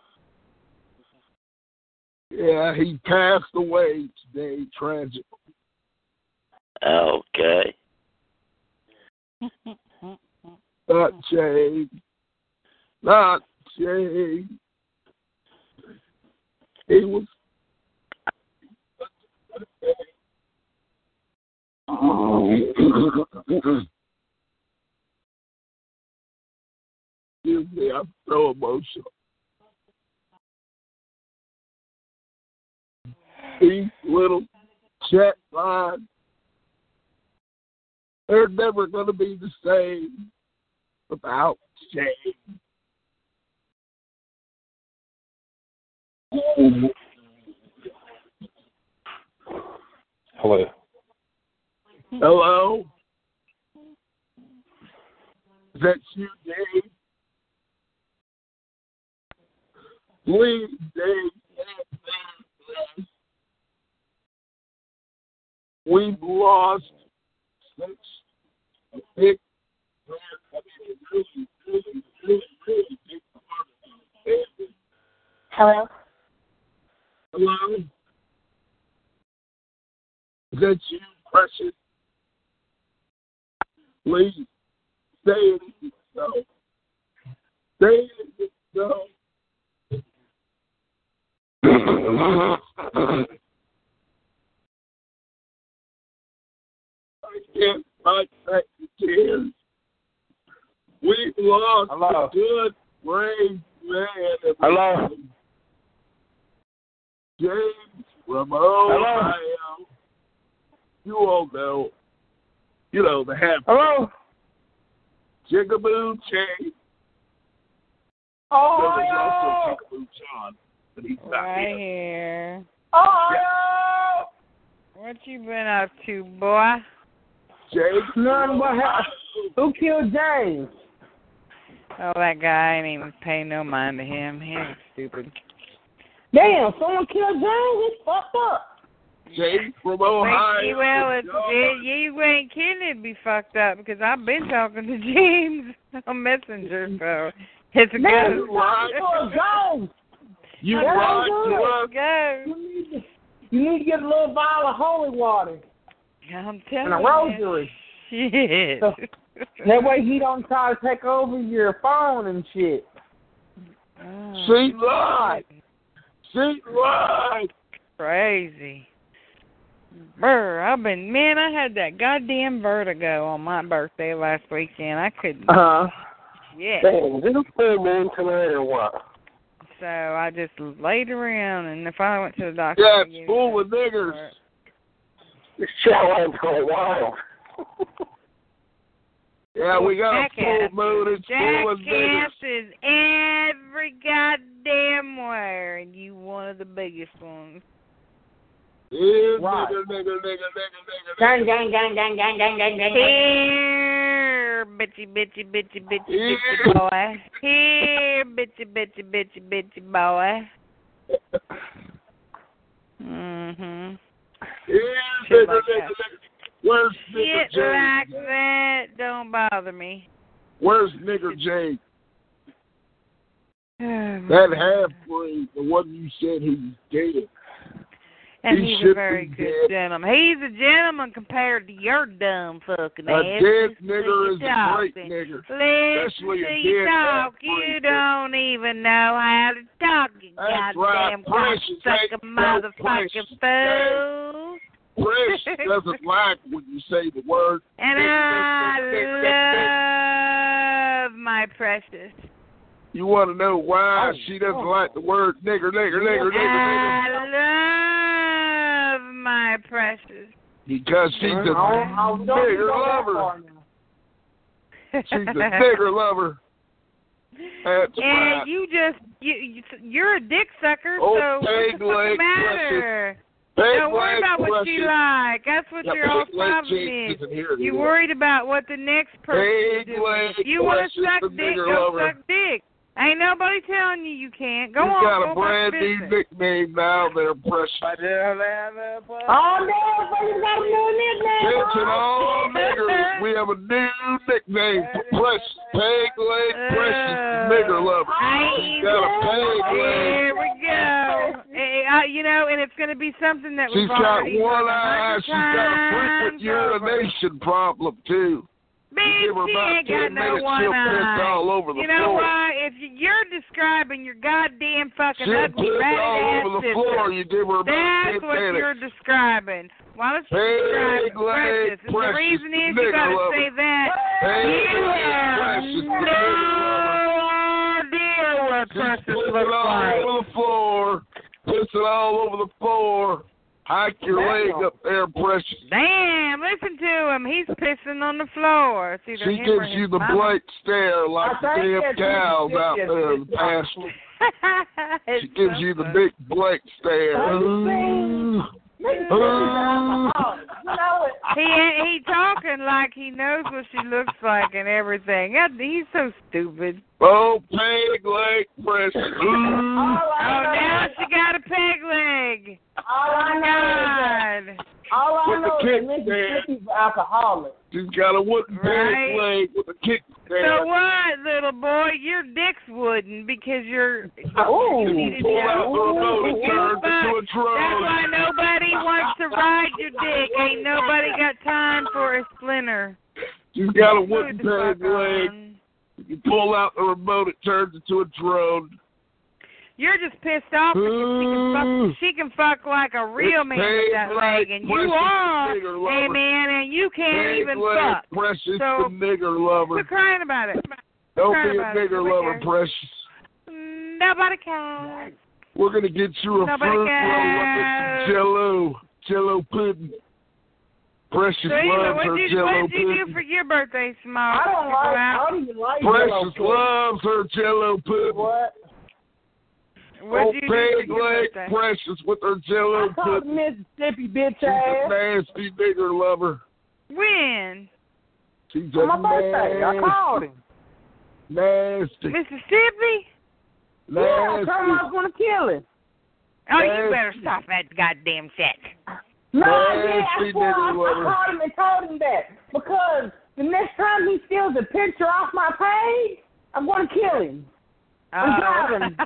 Yeah, he passed away today, tragically. Okay. Not Jay. Not Jay. He was. Excuse me, I'm so emotional. These little chat lines, they're never going to be the same without Jay. Hello. Hello? Is that you, Dave? Please, Dave. We've lost such a big, I mean, really, really, really, really big part of the family. Hello? Hello? That you, Precious? Please, stay in yourself. Stay in yourself. I can't fight back the tears. We've lost Hello. a good, brave man. Hello. James from Ohio. You all know. You know, the half. Hello. Jigaboo Chase. Oh, There's also Jigaboo John, but he's not Right here. here. Oh, What you been up to, boy? James. None. What happened? Who killed James? Oh, that guy I ain't even pay no mind to him. He ain't stupid. Damn, someone killed James. It's fucked up. James from Well, Ohio. well, if it, you ain't kidding, it'd be fucked up because I've been talking to James on Messenger, so it's a Man, go. you right. Go. You Yeah, right, go. you. Go. You need to, you need to get a little vial of holy water I'm telling you. and a you. rosary. Shit. So- That way he don't try to take over your phone and shit. Oh, See live. See live. Crazy. Brr, I've been man, I had that goddamn vertigo on my birthday last weekend. I couldn't Uh huh. yeah. Damn, is it full moon tonight or what? So I just laid around and if I went to the doctor Yeah, it's full of niggers. This show ain't going wild. Yeah, we got a full Jackass. moon. It's full of niggers. Jackasses every goddamn where and you one of the biggest ones. Right. nigger. Gang, gang, gang, gang, gang, gang, gang, gang. Here, bitchy, bitchy, bitchy, bitchy, bitchy boy. Here, bitchy, bitchy, bitchy, bitchy boy. Mhm. Shit like that. Where's Shit like that don't bother me. Where's nigger James? That half breed, the one you said he was dead. And he he's a very good gentleman. He's a gentleman compared to your dumb fucking A ass. dead nigger is a great nigger. Especially a you talk. You don't even know how to talk, you That's goddamn right. Cocksucker ain't no motherfucking fool. Trish doesn't like when you say the word. And I love my precious. You want to know why Oh, she doesn't oh. like the word nigger, nigger, nigger, nigger, nigger? I love my precious. Because she's a I'll- I'll- don't nigger go that lover. She's a bigger lover. That's And right. you just you, you you're a dick sucker, Oh, so what's the fucking matter? Don't worry about what you like. That's what Yeah, your whole pig leg problem is. You anymore. worried about what the next person is doing. you want to suck dick, go lover. suck dick. Ain't nobody telling you you can't. Go He's on, got a about brand new nickname now there, Precious. Oh, damn, you got a new nickname. Attention all niggers, we have a new nickname for Precious. Peg leg Precious, the nigger lover. She's got a peg leg. Here we go. Uh, you know, and it's going to be something that we've got already one done a eye. hundred She's got a frequent urination problem too. Man, you give her she about ain't got no one eye. piss all over the you know floor. why? If you- you're describing your goddamn fucking She'll ugly all ass over the sister. floor. You give her That's what minutes. you're describing. Why don't you describe leg precious? The reason is you gotta say that. Peg you have no idea what precious looks like. Pissing looks all over the floor. Pissing all over the floor. Hike your leg up there, Precious. Damn, listen to him. He's pissing on the floor. It's She gives you the mama. blank stare like the damn that's cows out there in the pasture. She gives so you the funny. big blank stare. Uh, uh. He he talking like he knows what she looks like and everything. He's so stupid. Oh, peg leg Precious. Oh, now she got a peg leg. All I know is God. all I With the know is kick that stand. Mississippi's alcoholic. She's got a wooden Right. peg leg with a kick So what, little boy? Your dick's wooden because you're. Ooh. you need to Pull out the remote and Ooh. turn it into a That's why nobody wants to ride your dick. Ain't nobody got time for a splinter. She's got a wooden the peg leg. on. You pull out the remote, it turns into a drone. You're just pissed off because she can mm. fuck. She can fuck like a real man with that leg, and you are a man, and you can't even fuck. Precious So- the nigger lover. Quit crying about it. Don't be a nigger lover. Precious. Nobody cares. We're gonna get you a Nobody fruit roll some Jello, Jello pudding. Precious So loves what her did you, Jello what did you do for your birthday, Small? I don't you like. out? I don't even like Jello Precious pudding. loves her Jello pudding. What? What Oh, did you do for peg your leg birthday? Precious with her Jello I pudding. Mississippi bitch She's a ass nasty nigger lover. When? She's a on my birthday. I called him. nasty, Mississippi? Yeah, I told him. I was gonna kill him. Oh, you better stop that goddamn shit. No, I Nasty did. I swear, I, nigger lover. I called him and told him that because the next time he steals a picture off my page, I'm gonna kill him. I'm uh-huh. driving.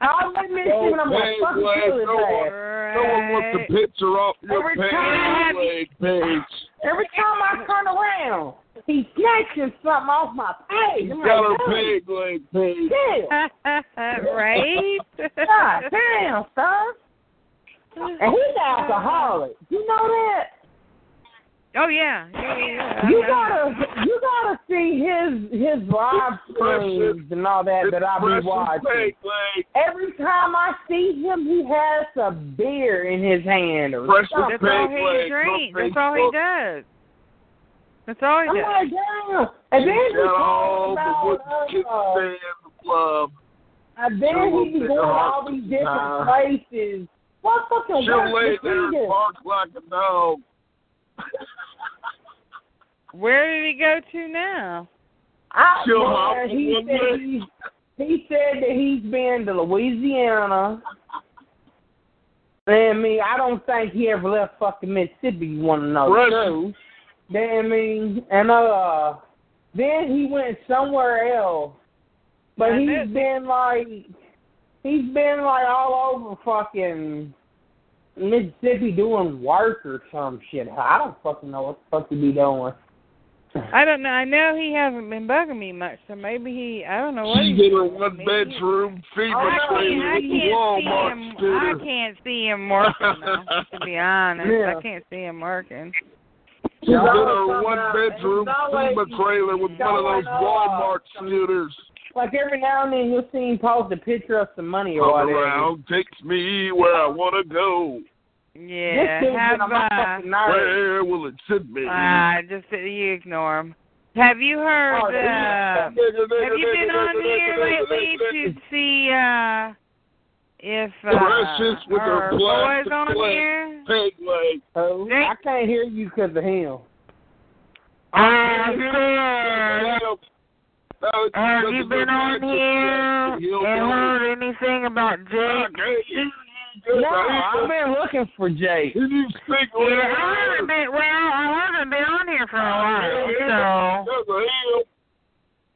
I'll let me see Don't when I'm gonna peg fucking kill his No ass. no one wants a picture off your Every peg time- page. Every time I turn around, he's snatching something off my page. I'm She's got like, her peg leg page. Yeah. right? God damn, son. And he's an alcoholic. You know that? Oh yeah. yeah, yeah, I You gotta, you gotta see his his live streams and all that that I be Precious watching. Every time I see him, he has a beer in his hand or something. That's all he drinks. That's all he does. That's all he I'm does. like, damn. And then She's he got all talks the about, uh, club. and then he be going to all these different places. What fucking She'll work lay does there and bark like a dog. Where did he go to now? I, She'll hop he one said he, he said that he's been to Louisiana. And I mean, I don't think he ever left fucking Mississippi. You want to know the Right. truth? Then I mean, and uh, then he went somewhere else. But I he's know. been like, he's been like all over fucking Mississippi doing work or some shit. I don't fucking know what the fuck he be doing. I don't know. I know he hasn't been bugging me much, so maybe he. I don't know what She's he's in her doing. one bedroom FEMA oh, I can't, trailer I with the can't see Walmart him. I can't see him working though. To be honest, Yeah. I can't see him working. She's in a one bedroom he's always- FEMA trailer with one of those Walmart scooters. Like every now and then you'll see him post a picture of some money or Come whatever. around, takes me where I want to go. Yeah, this have been uh. Where will it send me? uh, just you ignore him. Have you heard? Oh, uh, have you been on here lately to see uh if uh, Precious with her our boys on leg. here? peg leg. Oh, I can't hear you because of him. Uh, No, Have you been on here and heard anything about Jake? No, I've been looking for Jake. Did you speak Yeah, I haven't been. Well, I haven't been on here for a while, so.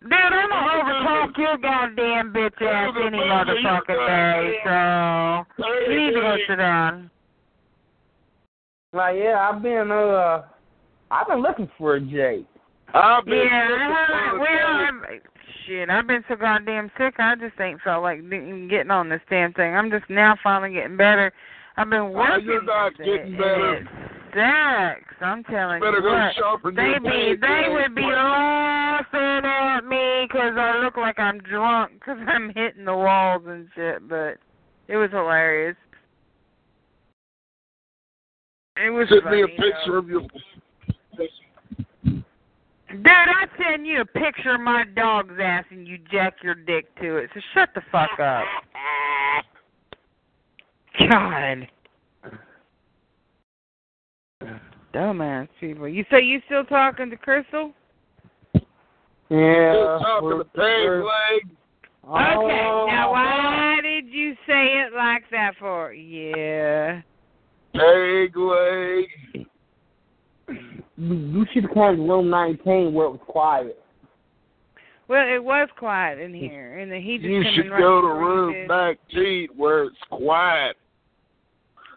Dude, I'm gonna overtalk your goddamn bitch ass any motherfucking day, so you need to go sit down. Like, yeah, I've been uh, I've been looking for a Jake. I've Yeah, I haven't. Uh-huh. Well, I'm, shit, I've been so goddamn sick. I just ain't felt like getting on this damn thing. I'm just now finally getting better. I've been working. you're not it, getting better. It sucks. I'm telling Better you go what. They be, they would be laughing at me 'cause I look like I'm drunk 'cause I'm hitting the walls and shit. But it was hilarious. It was Send funny, me a picture of your. Dude, I send you a picture of my dog's ass and you jack your dick to it. So shut the fuck up. God. Dumbass people. You say you still talking to Crystal? Yeah. Still talking to peg we're- leg. Okay, Oh. now why did you say it like that for? Yeah. Peg leg. You, you should have come to room 19 where it was quiet. Well, it was quiet in here, and then he just You come should in right go to before you room did. 19 where it's quiet.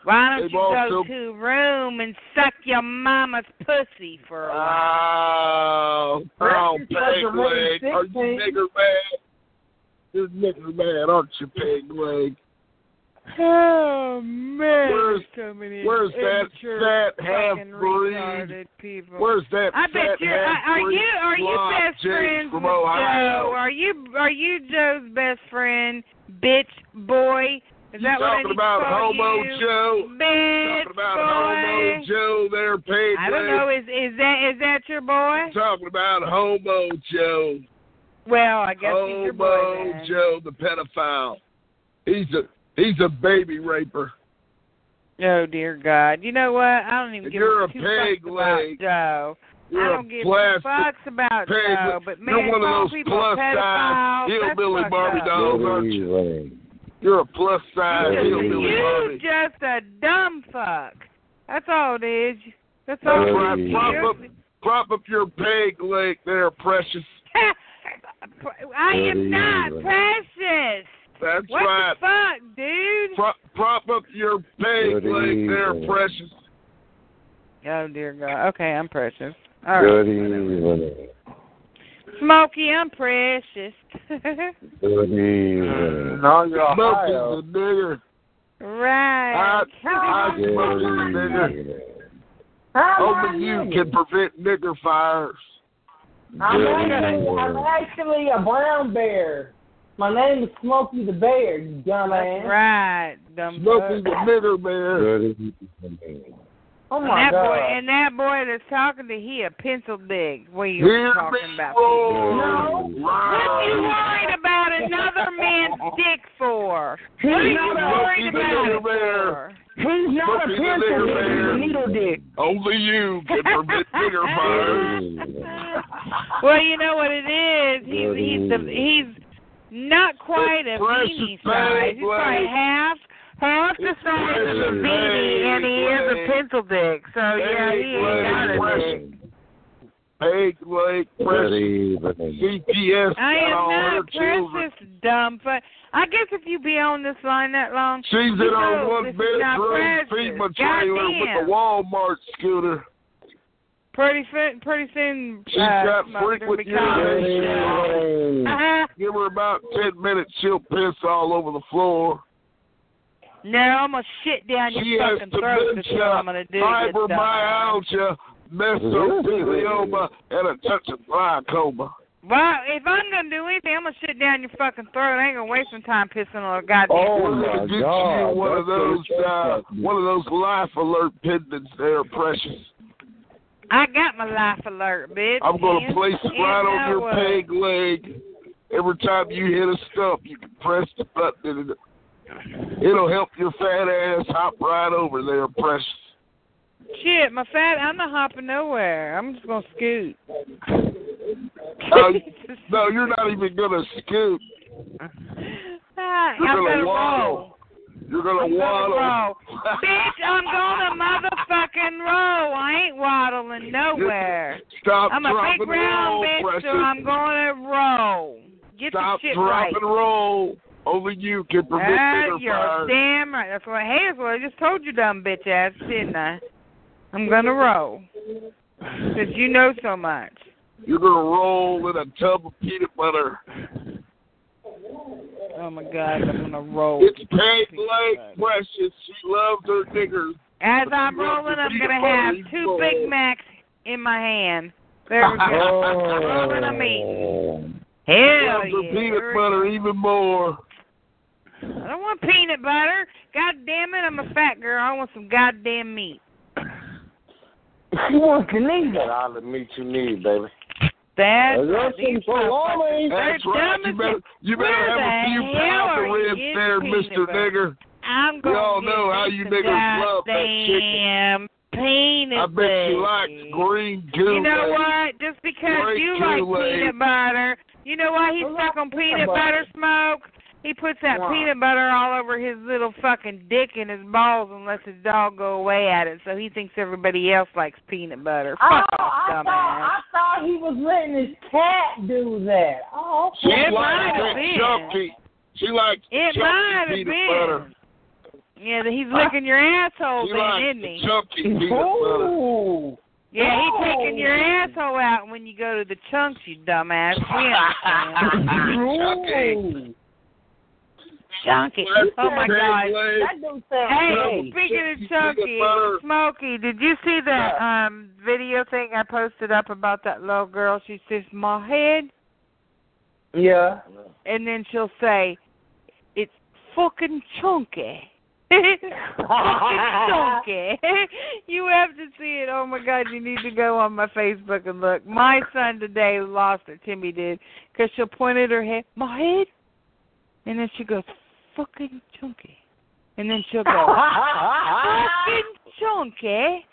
Why don't They've you go also- to room and suck your mama's pussy for a while? Oh, oh, Breakfast was peg leg. Are you 16. nigger mad? You're nigger mad, aren't you, peg leg? Oh man, Where's- so many where's that fat half-breed? people. Where's that I fat bet you are, are half-breed you are you best friends from with Ohio? Joe? Are you are you Joe's best friend, bitch boy? Is You that what I talking need about call Homo you? Joe? Bitch Talking about boy. Homo Joe there, peg I don't know. Is is that is that your boy? Talking about Homo Joe. Well, I guess he's your boy Homo. Joe, the pedophile. He's a he's a baby raper. Oh dear God! You know what? I don't even And give you're a a two peg fucks about. Joe. You're I a don't give two plastic fucks about peg Joe, but man, You're one of those plus size hillbilly Barbie dolls, aren't you? You're a plus size You, hillbilly you Barbie. just a dumb fuck. That's all it is. That's That's all right. it is. Prop up, prop up your peg leg there, precious. I am not precious. That's what right. the fuck, dude? Prop, prop up your peg Good leg there, evening. precious. Oh dear God. Okay, I'm precious. All right. Good evening. Smokey, I'm precious. Good evening. No, you're Smokey's Ohio. a nigger. right. I, I Good smoke a nigger. evening. Only you can prevent nigger fires. I'm actually, I'm actually a brown bear. My name is Smokey the Bear, you dumbass. That's right, dumb Smokey's fuck. a nigger man. Good evening. Oh And that god. boy, and that boy that's talking to he a pencil dig. What are you Hear talking about? roar. No. What are you worried about another man's dick for? He's What are you not a- worried he's a about it nigger bear. for? He's not a Smokey's a pencil dick, he's a needle dick. Only you can prevent nigger fires. Well, you know what it is. He's he's the he's not quite a beanie size. He's probably half half the size of a beanie, and he is a pencil dick. So yeah, he ain't got a dick. Peg leg, Good precious. I am not children. precious, dumb fuck. I guess if you be on this line that long, She's in her one this is bedroom precious. FEMA trailer with Goddamn. a Walmart scooter. Pretty soon, pretty soon, She's uh, got Smoker frequent becomes- urination. Uh-huh. Give her about ten minutes, she'll piss all over the floor. No, I'm gonna shit down your She has fucking throat. That's what dementia, I'm gonna do. you dumb- fibromyalgia, mesothelioma, and a touch of glaucoma. Well, if I'm gonna do anything, I'm gonna shit down your fucking throat. I ain't gonna waste some time pissing on a goddamn. Oh, We're my gonna get God, you one of those, uh, one of those life alert pendants there, precious. I got my life alert, bitch. I'm gonna And- place it right on your peg leg. Every time you hit a stump, you can press the button it'll help your fat ass hop right over there, precious. Shit, my fat. I'm not hopping nowhere. I'm just gonna scoot. No, no, you're not even gonna scoot. You're I'm gonna gonna waddle. roll. You're gonna I'm gonna waddle. roll. Bitch, I'm gonna motherfucking roll. I ain't waddling nowhere. Stop I'm a big and round roll, bitch, Precious. so I'm gonna roll. Get Stop, the shit drop, right. and roll. Only you can prevent bigger you're fires. damn right. That's what. Hey, that's what I just told you, dumb bitch ass, didn't I? I'm gonna roll. Cause you know so much. You're gonna roll in a tub of peanut butter. Oh my God, I'm gonna roll. It's Peg Lake Precious. She loves her niggers. As I'm rolling, I'm gonna have two more. Big Macs in my hand. There we go. Rolling a meat. Hell She loves her yeah. peanut butter go. even more. I don't want peanut butter. God damn it, I'm a fat girl. I want some goddamn meat. She wants to need Got all the meat you need, baby. That's There's right. some These salami. they're That's right. You better, you better have a the few hell pounds of ribs there, peanut Mr. butter? Nigger. I'm We gonna all get know how you niggers love that chicken. peanut I bet butter. you likes green Kool-Aid. You know what? Just because Great you like Kool-Aid. peanut butter, you know why he's stuck on peanut butter smoke? He puts that Why? peanut butter all over his little fucking dick and his balls and lets his dog go away at it. So he thinks everybody else likes peanut butter. Oh, Fuck off, I dumbass. thought I thought he was letting his cat do that. Oh, She okay. It likes might have been. chunky. She likes It chunky might peanut been. butter. Yeah, he's licking your asshole She then, likes isn't the he? chunky peanut butter. Yeah, he's Oh. taking your asshole out when you go to the chunks, you dumbass. We understand. Ooh. Chunky. Oh my God. That dude sounds Hey, great. speaking of Chunky Chunky, peanut butter. Smokey, did you see that um video thing I posted up about that little girl? She says, "My head," Yeah. and then she'll say, "It's fucking chunky." fucking chunky. you have to see it. Oh my God, you need to go on my Facebook and look. My son today lost it. Timmy did, because she'll point at her head, my head, and then she goes, fucking chunky, and then she'll go, fucking chunky.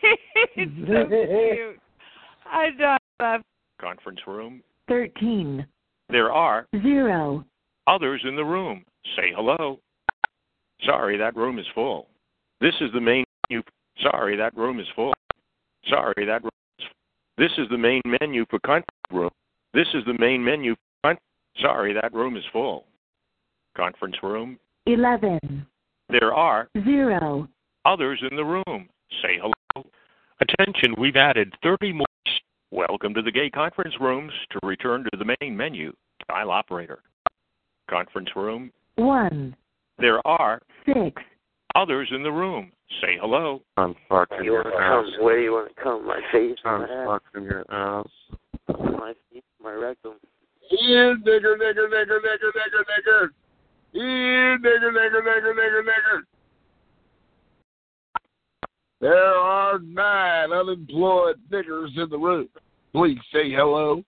it's so cute. I don't love. Conference room. 13, There are 0, others in the room. Say hello. Sorry, that room is full. This is the main menu. Sorry, that room is full. Sorry, that room is This is the main menu for conference room. This is the main menu. For con- Sorry, that room is full. Conference room. 11, There are 0, others in the room. Say hello. Attention, we've added 30 more. Welcome to the gay conference rooms. To return to the main menu, dial operator. Conference room. 1, There are 6, others in the room. Say hello. I'm fucking You want your to ass. come? Where you want to come? My face, I'm my ass, fucking your ass. my feet, my rectum. Here, nigger, nigger, nigger, nigger, nigger, nigger. Nigger, nigger, nigger, nigger, nigger. There are nine unemployed niggers in the room. Please say hello.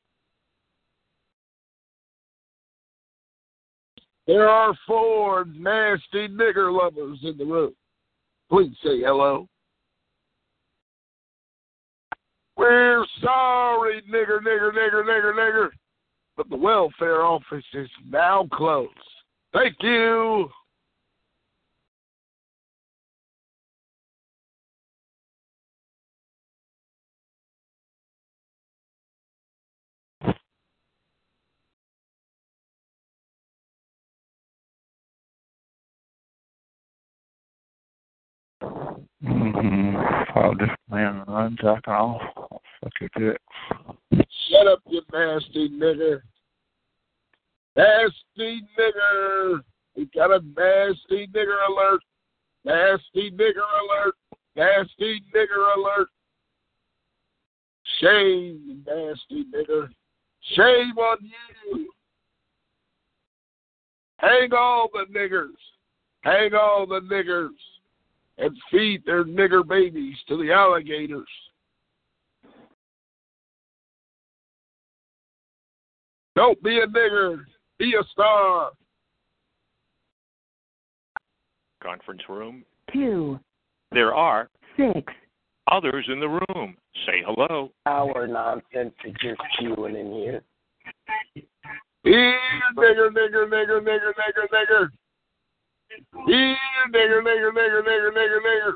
There are four nasty nigger lovers in the room. Please say hello. We're sorry, nigger, nigger, nigger, nigger, nigger but the welfare office is now closed. Thank you. Mm-hmm. I'll just man, I'm jacking off. I'll suck your dick. Shut up, you nasty nigger. Nasty nigger. We got a nasty nigger alert. Nasty nigger alert. Nasty nigger alert. Shame, nasty nigger. Shame on you. Hang all the niggers. Hang all the niggers. And feed their nigger babies to the alligators. Don't be a nigger. Be a star. Conference room. 2, There are 6, Others in the room, say hello. Our nonsense is just spewing in here. Here, nigger, nigger, nigger, nigger, nigger, nigger. Here, nigger, nigger, nigger, nigger, nigger, nigger.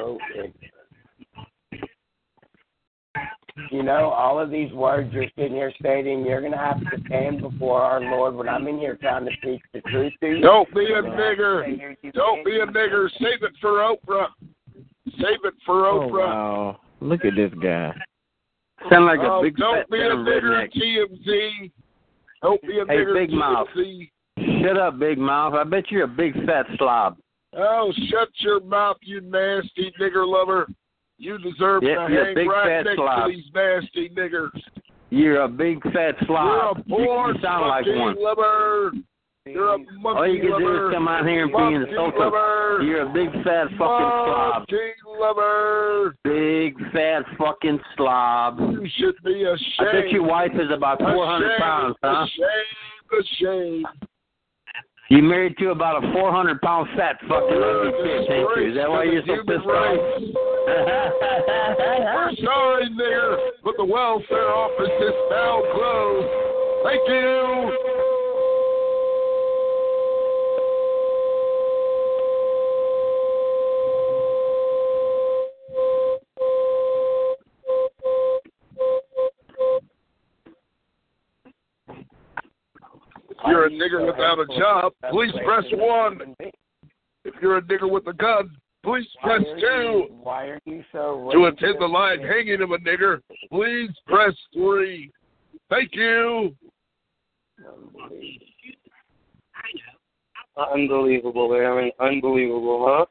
Okay. You know, all of these words you're sitting here stating, you're going to have to stand before our Lord when I'm in here trying to speak the truth to you. Don't be a nigger. Don't be a nigger. Save it for Oprah. Save it for Oh, Oprah. wow. Look at this guy. Sound like a Oh, big don't be a damn nigger. TMZ. Don't be a Hey, nigger, Big Mouth. TMZ. Shut up, Big Mouth. I bet you're a big fat slob. Oh, shut your mouth, you nasty nigger lover. You deserve Yeah, to hang big right next slob. to these nasty niggers. You're a big fat slob. You're a You- poor you sound like one. lover. You're a monkey All you can do is come out here and be monkey insulting. lover. You're a big fat fucking slob. Lover. Big fat fucking slob. You should be ashamed. I bet your wife is about 400 ashamed, pounds, huh? Ashamed, ashamed. You married to about a 400 pound fat fucking oh, ugly bitch, ain't you? Is that why you're so pissed off? We're sorry, nigger, but the welfare office is now closed. Thank you. You're a nigger without a job, please press one. If you're a nigger with a gun, please press two. Why are you so To attend the live hanging of a nigger, please press three. Thank you. Unbelievable, Aaron. Unbelievable, huh?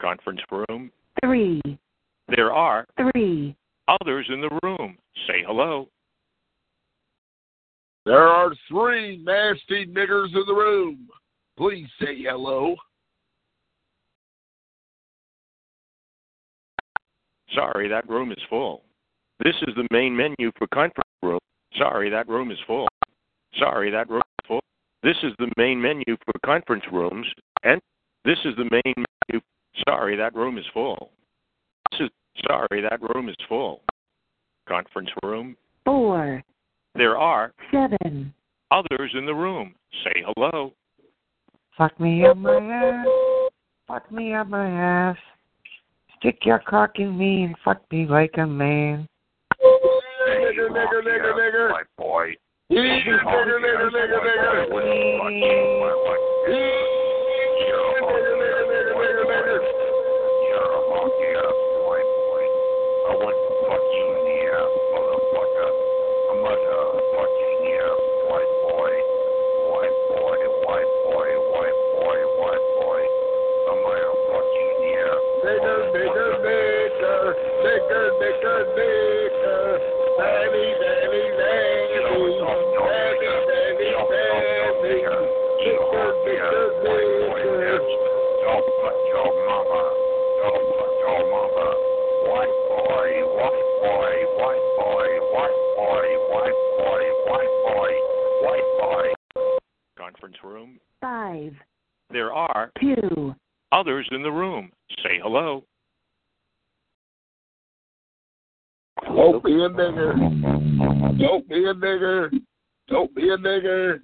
Conference room. Three, There are three, others in the room, say hello. There are three nasty niggers in the room. Please say hello. Sorry, that room is full. This is the main menu for conference room. Sorry, that room is full. Sorry, that room is full. This is the main menu for conference rooms. And this is the main menu. Sorry, that room is full. This is sorry, that room is full. Conference room. four, There are seven. others in the room. Say hello. Fuck me up my ass. Fuck me up my ass. Stick your cock in me and fuck me like a man. Nigger, nigger, nigger, nigger. My boy. Nigger, nigger, nigger, nigger, nigger. I want to fuck you in the ass, motherfucker. I'm gonna uh, fuck you in the ass, white boy. White boy, white boy, white boy, white boy. I'm gonna uh, fuck you in the ass. Nigger, nigger, nigger. Nigger, nigger, nigger. Nanny, nanny, nanny. Nanny, nanny, nanny. Nigger, nigger, nigger. Don't fuck your Conference room. Five, There are two, others in the room. Say hello. Don't be a nigger. Don't be a nigger. Don't be a nigger.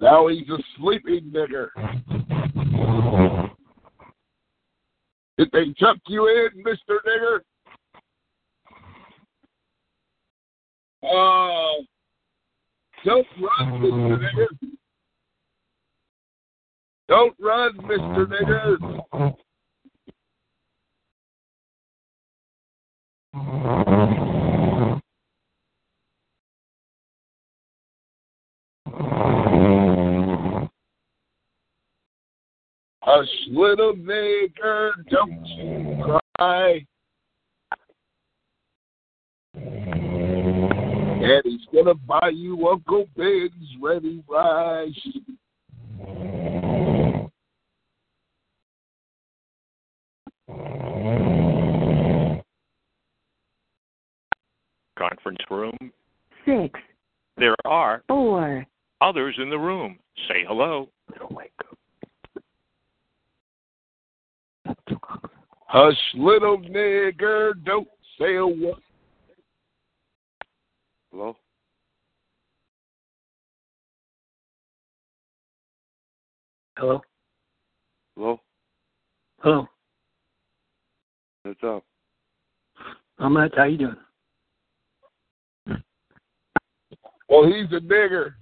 Now he's a sleeping nigger. Did they chuck you in, Mr. Nigger? Oh, don't run, uh, Mr. Nigger. Don't run, Mr. Uh, Nigger. Hush, little maker, don't you cry. Daddy's gonna buy you Uncle Ben's ready rice. Conference room. Six. There are four others in the room. Say hello. Oh my God. Hush, little nigger, don't say a word. Hello? Hello? Hello? Hello. What's up? I'm Matt. How you doing? Well, he's a nigger.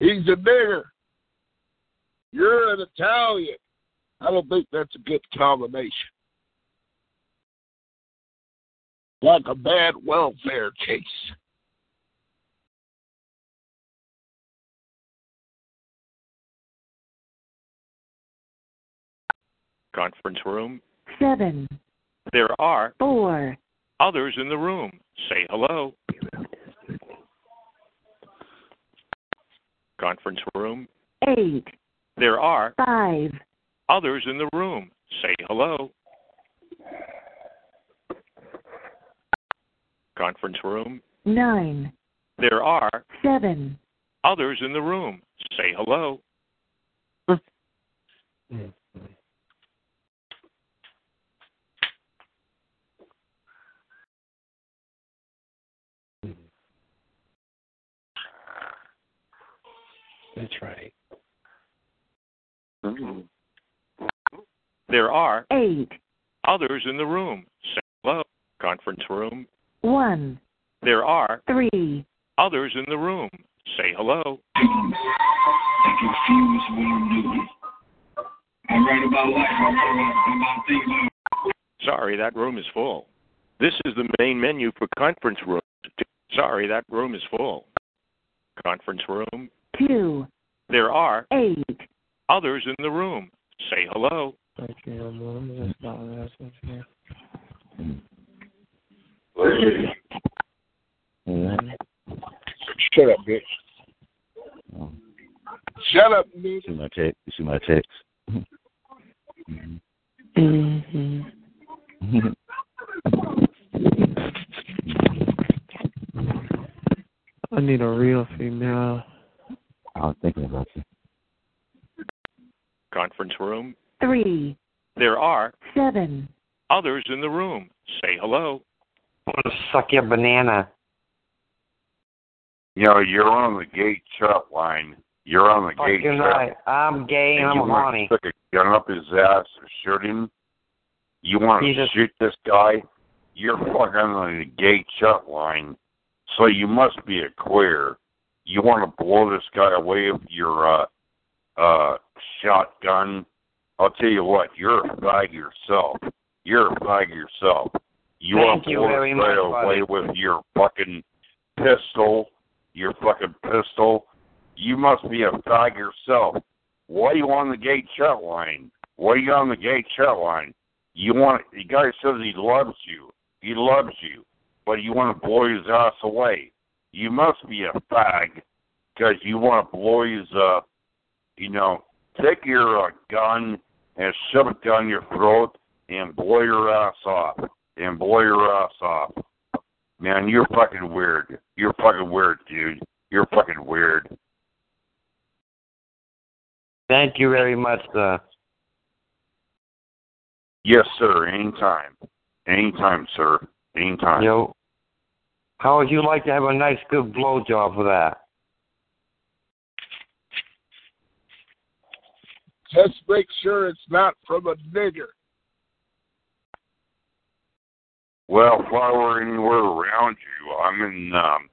He's a nigger. You're an Italian. I don't think that's a good combination. Like a bad welfare case. Conference room. seven, There are four, others in the room. Say hello. Conference room. eight, There are five, others in the room. Say hello. Conference room. nine, There are seven, others in the room. Say hello. That's right. Mm-hmm. There are eight, others in the room. Say hello. Conference room. one, There are three, others in the room. Say hello. I confuse what I'm doing. I write about life. I write about things. Sorry, that room is full. This is the main menu for conference rooms. Sorry, that room is full. Conference room. two, There are eight, others in the room. Say hello. Shut up, bitch. Shut up, bitch. See my text. You see my text. Mm-hmm. I need a real female. I was thinking about you. Conference room. three, There are seven, others in the room. Say hello. I want to suck your banana. You know, you're on the gay shut line. You're on the gate Fucking shut. right. I'm gay and and you I'm want horny. to stick a gun up his ass or shoot him. You want to Jesus. shoot this guy. You're fucking on the gay shut line. So you must be a queer. You want to blow this guy away with your uh uh shotgun. I'll tell you what, you're a fag yourself. You're a fag yourself. You want Thank to you blow very much, away buddy. with your fucking pistol, your fucking pistol. You must be a fag yourself. Why are you on the gate shut line? Why are you on the gate shut line? You want the guy says he loves you. He loves you, but you want to blow his ass away. You must be a fag because you want to blow his uh, you know, take your uh, gun and shove it down your throat and blow your ass off and blow your ass off. Man, you're fucking weird. You're fucking weird, dude. You're fucking weird. Thank you very much, sir. Yes, sir. Anytime. Anytime, sir. Anytime. Yo, how would you like to have a nice, good blowjob for that? Just make sure it's not from a nigger. Well, if I were anywhere around you, I'm in um,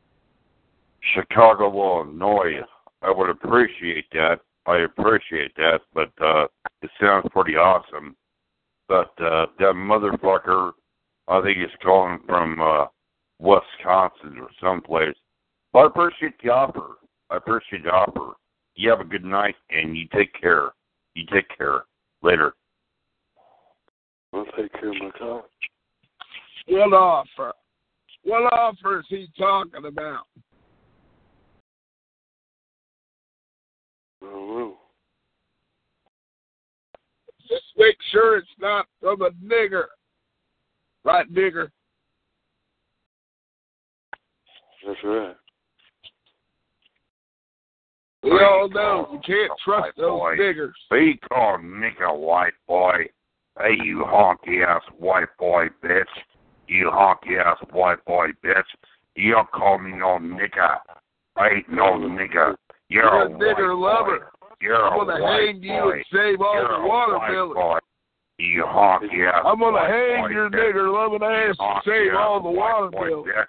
Chicago, Illinois. I would appreciate that. I appreciate that, but uh, it sounds pretty awesome. But uh, that motherfucker, I think he's calling from uh, Wisconsin or someplace. But I appreciate the offer. I appreciate the offer. You have a good night, and you take care. You take care. Later. I'll take care of my car. What offer? What offer is he talking about? I don't know. Just make sure it's not from a nigger. Right, nigger? That's right. We all know you can't trust those boy. niggers. Be called nigger white boy. Hey, you honky ass white boy bitch. You honky ass white boy bitch. You don't call me no nigger. I ain't no nigger. You're, You're a a nigger lover. Boy. You're I'm a gonna white hang you and save all You're the watermelon. boy. You honky ass I'm gonna hang boy your bitch. nigger loving ass and honky save all the boy watermelon. bitch.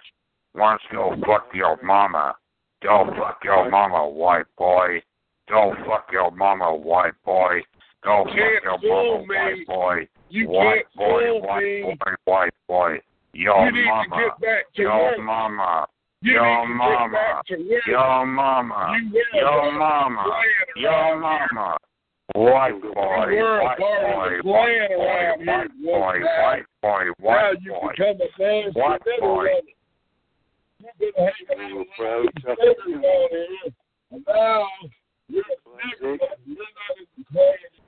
Why don't you go fuck your mama? Go fuck your mama, white boy. Go fuck your mama, white boy. Go fuck your mama, me. white boy. You white can't boy, white me. boy, white boy. Your You need to mama. get back to your work. mama. You your need to get mama. back to work. Your mama. You were your a mama. playing Your around mama. White boy, You were a white part boy, of the white playing boy, around here white one boy, time. white boy, Now white you boy. become a nasty White nigger boy. Lover. You've been hanging out with these niggers and now you're a nigger lover. You're not in the playing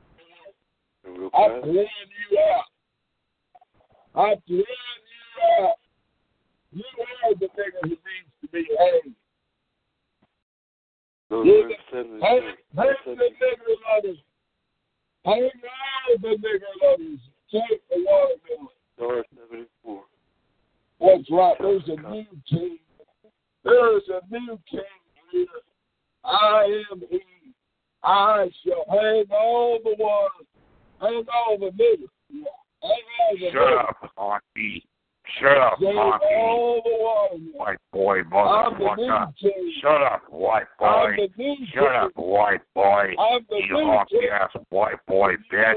I'm throwing you out. I'm throwing you out. You are the nigger who needs to be hanged. You're the, hang, hang the nigger lovers. Hang all the nigger lovers. Take the watermelon. 74. Right. There's a new king. There's a new king here. I am he. I shall hang all the water. Hang all the niggers. Hang all the Shut up, honky. Shut up, Save honky. all the water. White boy, motherfucker. Shut up, white boy. Shut up, white boy. You honky ass white boy bitch.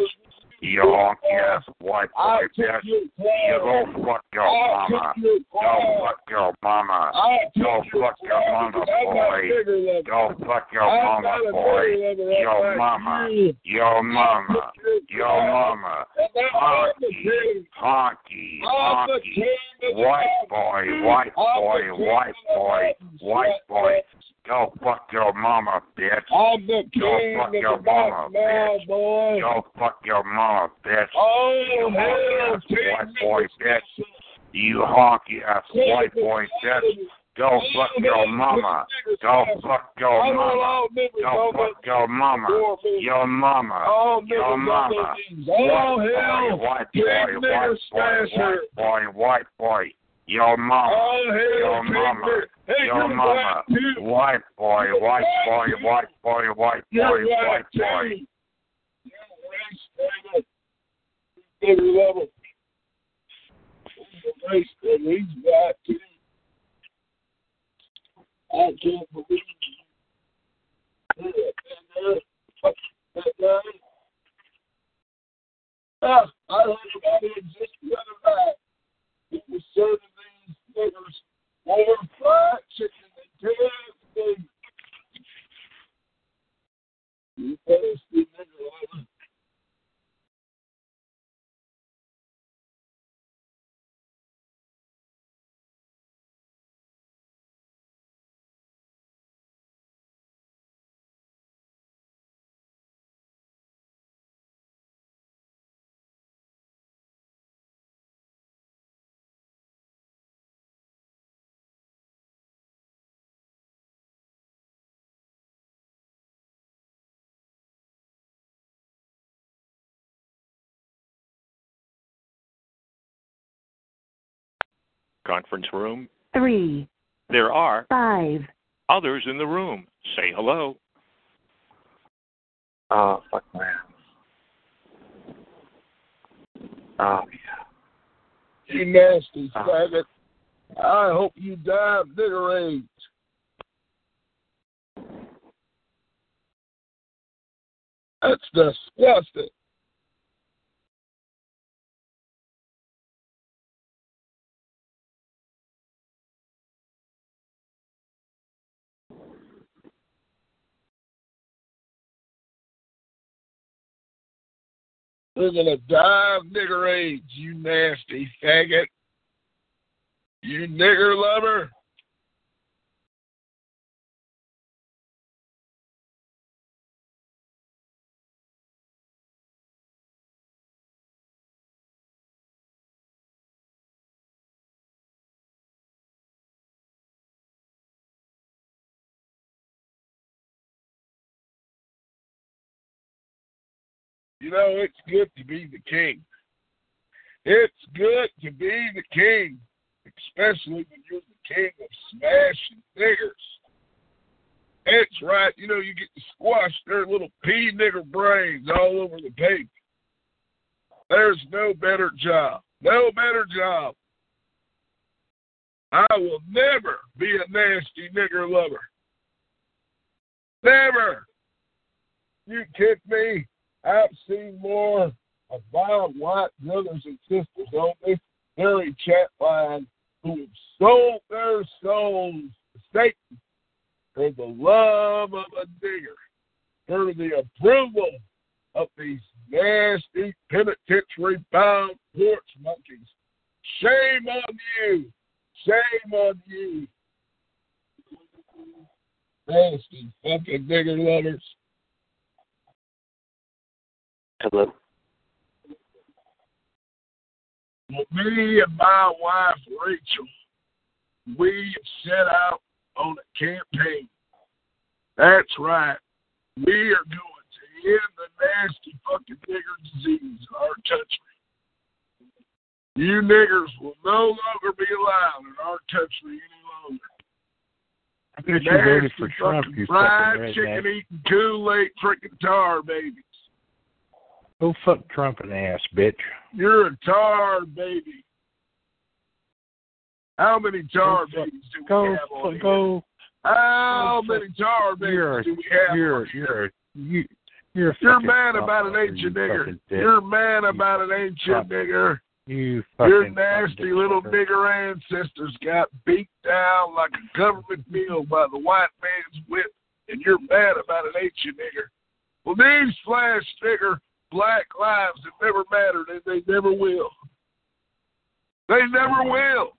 You honky ass white boy took You go fuck your mama. your Go fuck your mama. Go fuck your mama, boy. Go fuck your mama, boy. Your mama. you. Your mama. your Your mama. And now I'm Honky. Honky. Honky. king of the White boy, white boy, white boy, white boy. Go fuck your mama, bitch. I'm the Go king fuck of your the mama, now, boy. Go fuck your mama, bitch. Oh, You hell, white boy, bitch. You honky ass white boy, bitch. Go fuck your mama. Go fuck your mama. Go fuck your mama. Your mama. Your mama. Oh, White hell. boy, white boy, white boy, white boy, white boy. Your mama. Oh, Your mama. Hey, Your mama. White boy, white boy, white boy, white boy, white boy. You race nigger. Nigger level. He's a race nigger. He's black, too. I can't believe you. That guy. Ah, I heard about it just the other night. He was serving niggers more fried chicken than KFC. You nasty nigger. Conference room. Three, There are five, others in the room. Say hello. Oh, fuck man. Oh, yeah. You nasty uh-huh. faggot. I hope you die of nigger AIDS. That's disgusting. You're gonna die of nigger AIDS, you nasty faggot. You nigger lover. You know, it's good to be the king. It's good to be the king, especially when you're the king of smashing niggers. It's right. You know, you get to squash their little pea nigger brains all over the paper. There's no better job. No better job. I will never be a nasty nigger lover. Never. You kick me? I've seen more of my white brothers and sisters on this very chat line who have sold their souls to Satan for the love of a nigger, for the approval of these nasty penitentiary bound porch monkeys. Shame on you. Shame on you. Nasty fucking nigger lovers. Hello. Well, me and my wife Rachel, we set out on a campaign. That's right. We are going to end the nasty fucking nigger disease in our country. You niggers will no longer be allowed in our country any longer. I bet you voted Nasty for Trump, fucking you fried fucking chicken eating Kool-Aid drinking tar babies. Go fuck Trump in the ass, bitch. You're a tar baby. How many tar Go babies do we have on here? go. How go many tar babies You're, do we have? you're, on here? you're, you, you're, You're mad about an ancient you nigger. You're mad about an ancient nigger. You fucking Your nasty little nigger ancestors got beat down like a government meal by the white man's whip, and you're mad about an ancient nigger. Well, these flash nigger black lives have never mattered, and they never will. They never will.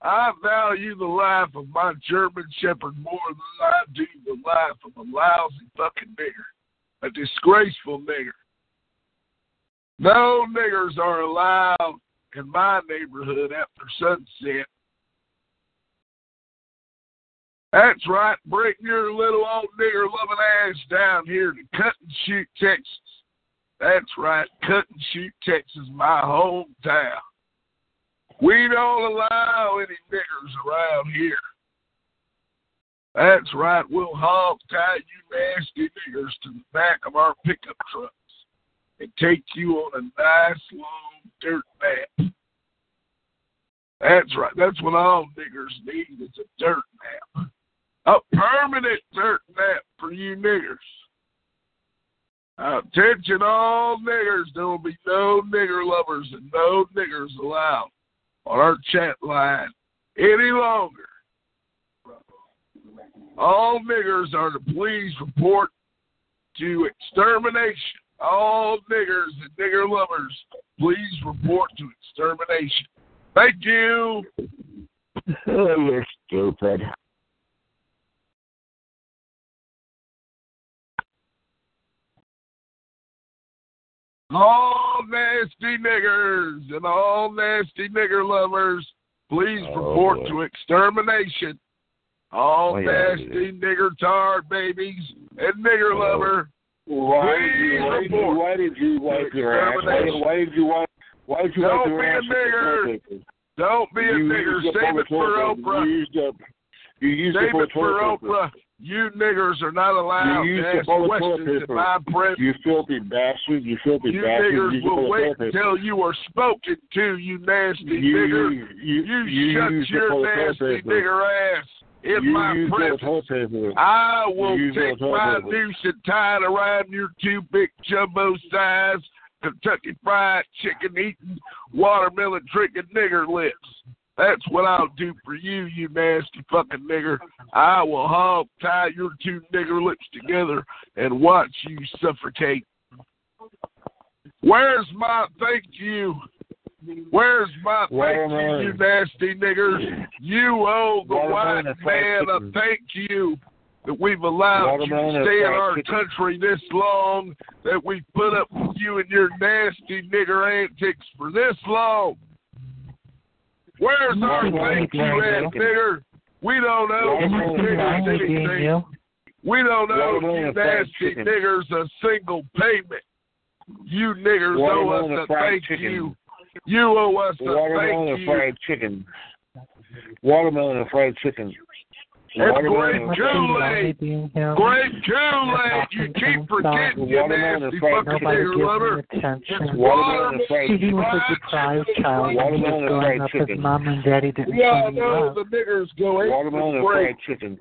I value the life of my German Shepherd more than I do the life of a lousy fucking nigger, a disgraceful nigger. No niggers are allowed in my neighborhood after sunset. That's right. Bring your little old nigger loving ass down here to Cut and Shoot, Texas. That's right. Cut and Shoot, Texas, my hometown. We don't allow any niggers around here. That's right. We'll hog tie you nasty niggers to the back of our pickup trucks and take you on a nice long dirt nap. That's right. That's what all niggers need is a dirt nap. A permanent dirt nap for you niggers. Attention all niggers. There will be no nigger lovers and no niggers allowed on our chat line any longer. All niggers are to please report to extermination. All niggers and nigger lovers, please report to extermination. Thank you. You're stupid. All nasty niggers and all nasty nigger lovers, please Oh, report boy. to extermination. All Oh, yeah, nasty nigger tar babies and nigger Oh. lover, Why please why did you, report. why did you wipe your ass? Why did, why did you wipe? Why did you wipe Don't your be a ass? with the nigger. Don't be a nigger. Save it for. Oprah. You used up. You used Save it for toilet paper. You niggers are not allowed You to ask up all the toilet questions in paper. my presence. You filthy bastard! You filthy You bastard! niggers up all will wait until you are spoken to, you nasty You, nigger. you, You, you shut your all the toilet nasty nigger ass in you my used all the presence. I will You take my noose and tie it around your two big jumbo size Kentucky fried chicken eating, watermelon drinking nigger lips. That's what I'll do for you, you nasty fucking nigger. I will hog tie your two nigger lips together and watch you suffocate. Where's my thank you? Where's my thank you, you nasty niggers? You owe the white man a thank you that we've allowed you to stay in our country this long, that we've put up with you and your nasty nigger antics for this long. Where's our Watermelon thank you, and fried ass nigger? We don't owe you Watermelon and niggers anything. We don't owe Watermelon you nasty niggers a single payment. You niggers owe us a thank chicken. you. You owe us a Watermelon thank you. Watermelon and fried chicken. Watermelon and fried chicken. It's great Kool-Aid. Great Kool-Aid. You keep forgetting, you Watermelon nasty fried fucking chicken. nigger lover. Watermelon and fried He chicken. was a deprived child. Watermelon was and growing fried up, his chicken. mom and daddy didn't We all know the niggers go eat Watermelon and fried chicken.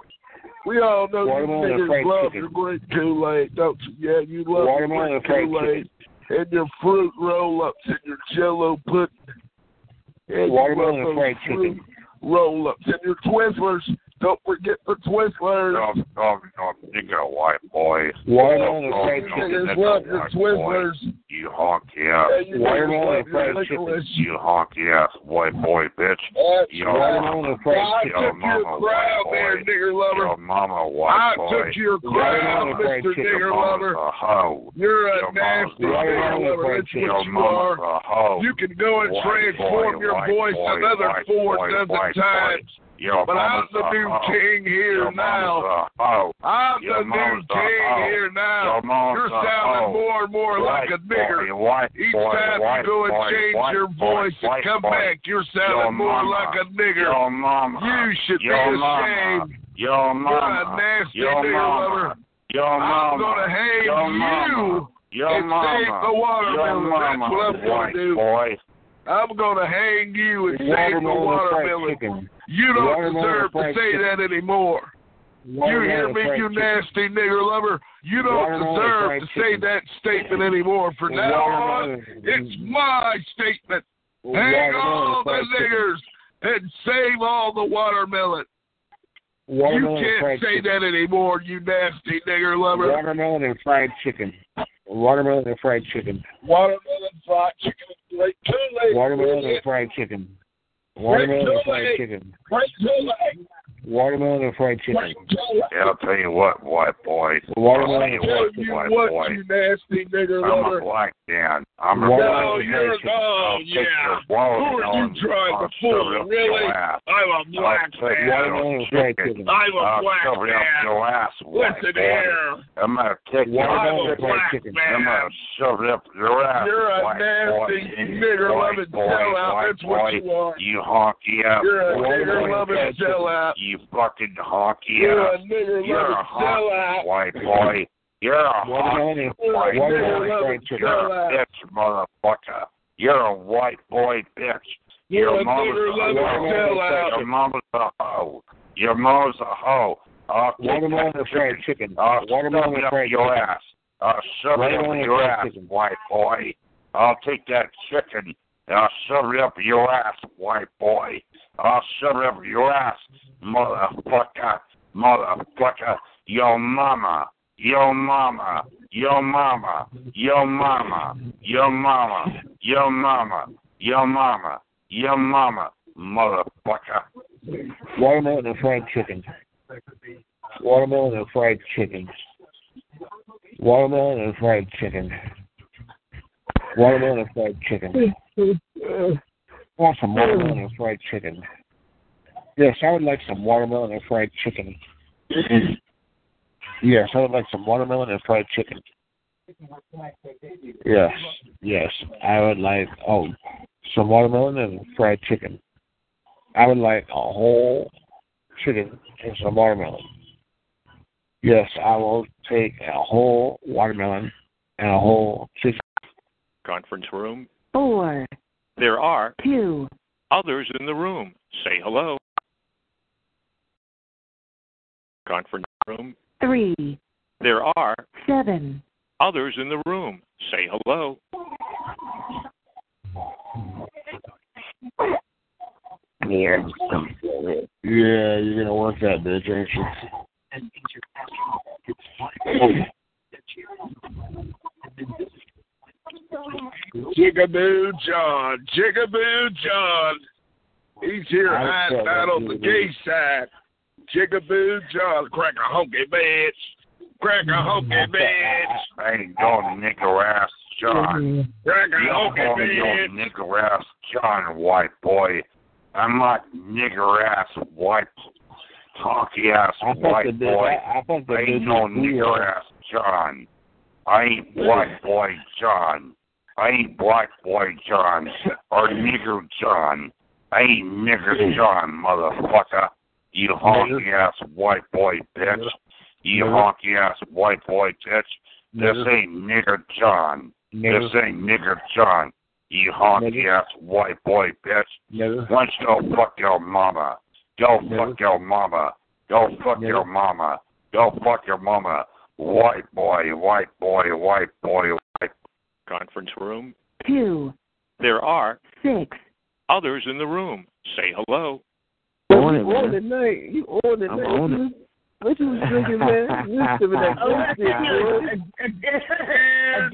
We all know Watermelon and niggers fried love chicken. your great Kool-Aid, don't you? Yeah, you love Watermelon your and great fried Kool-Aid and your fruit roll-ups and your Jello pudding. And Watermelon and fried chicken. Roll-ups and your Twizzlers. Don't forget the Twizzlers. No, no, no, nigga, white boy. Watermelon and No, fried no, chicken. Niggers love your white boy. Twizzlers. You honk ass. And you Watermelon niggers and love fried your chicken. You honk ass, white boy, bitch. That's Yo, Watermelon and fried I chicken. Yo, took your mama, crowd white there, nigger lover. Your mama, I white boy. took your Watermelon crowd, Mr. Nigger Your Lover. a hoe. You're a Your nasty a nigger Watermelon lover. That's chicken. Your what you are. a hoe. You can go and White transform boy, your voice another four dozen times. But I'm the new uh, king here Your now. Oh, I'm the new mama's king oh, here now. Mama's You're sounding hoe. more and more like a nigger. boy, white Each boy, time white you go and boy, change white your boy, voice and come boy. back, you're Your sounding more mama, like a nigger. Your mama. You should be your mama, ashamed. Your You're a nasty nigger mama. lover. Your mama. I'm gonna hang your you mama. Your and mama. save the watermelon. That's mama. what I'm gonna do. boy. I'm gonna hang you and save the Watermelon watermelon. chicken. You don't Watermelon deserve to say chicken. that anymore. You hear me, you chicken. nasty nigger lover? You don't Watermelon deserve to say chicken. that statement anymore. From now on, it's my statement. Hang Watermelon all the chicken. niggers and save all the watermelon. You Watermelon and can't say chicken. that anymore, you nasty nigger lover. Watermelon and fried chicken. Watermelon and fried chicken. Watermelon fried chicken is great Kool-Aid. Watermelon and fried chicken. Watermelon and fried chicken. Great. Watermelon and fried chicken. Yeah, I'll tell you what, white boy. Watermelon I'll and tell fried you chicken. You white what, boy. you nasty nigger I'm lover? a black man. I'm a Watermelon No, black you're fried oh yeah. Who are you trying to fool? Really? I'm a I'll black man. Watermelon and your fried chicken. chicken. I'm a I'll black shove it up man. your ass, white Listen boy. here. I'm gonna take your I'm Watermelon a and fried black chicken. I'm man. gonna shove it up your ass. You're a white nasty boy. nigger white loving boy, sellout. That's what boy. you are. You honky ass. You're a nigger boy. loving sellout. You fucking honky You're a ass. nigger You're a loving honky sellout. white boy. You're a Watermelon honky and You're a white Watermelon nigger and boy. loving fried chicken. You're a bitch, motherfucker. You're a white boy bitch. You're Your a mama's nigger a hoe. Your mama's a hoe. Your mama's a hoe. I'll Watermelon that and fried chicken. chicken. I'll Watermelon shove and fried your chicken. ass. I'll shove it up your ass, chicken. white boy. I'll take that chicken and I'll shove it up your ass, white boy. I'll shove it up your ass, motherfucker, motherfucker. Your mama, your mama, your mama, your mama, your mama, your mama, your mama, your mama, motherfucker. Watermelon and fried chicken. Watermelon and fried chicken. Watermelon and fried chicken. Watermelon and fried chicken. Want some watermelon mm. and fried chicken? Yes, I would like some watermelon and fried chicken. yes, I would like some watermelon and fried chicken. Yes, yes, I would like oh some watermelon and fried chicken. I would like a whole chicken and some watermelon. Yes, I will take a whole watermelon and a whole chicken. Conference room. Four, There are two, others in the room. Say hello. Conference room. three, There are seven, others in the room. Say hello. Yeah. Yeah, you're gonna work that bitch, ain't you? Jigaboo John, Jigaboo John. He's here I hiding out that on the gay side. Jigaboo John, crack a honky bitch. Crack a honky mm-hmm. bitch. I ain't going to nigger ass John. Mm-hmm. Crack a honky call me bitch. no nigger ass John, white boy. I'm not nigger ass white honky ass I thought the white boy. I, I thought the I dude ain't no nigger ass John. I ain't Black Boy John. I ain't Black Boy John or Nigger John. I ain't Nigger John, motherfucker. You honky ass white boy bitch. You honky ass white boy bitch. This ain't Nigger John. This ain't Nigger John. You honky ass white boy bitch. Why don't you go fuck your mama? Go fuck your mama. Go fuck your mama. Go fuck your mama. White boy, white boy, white boy, white. Conference room. two, There are six. others in the room. Say hello. On it, You on man. night. You on the I'm night. on it. What you was drinking, man? You was sipping that Oh, bullshit, boy.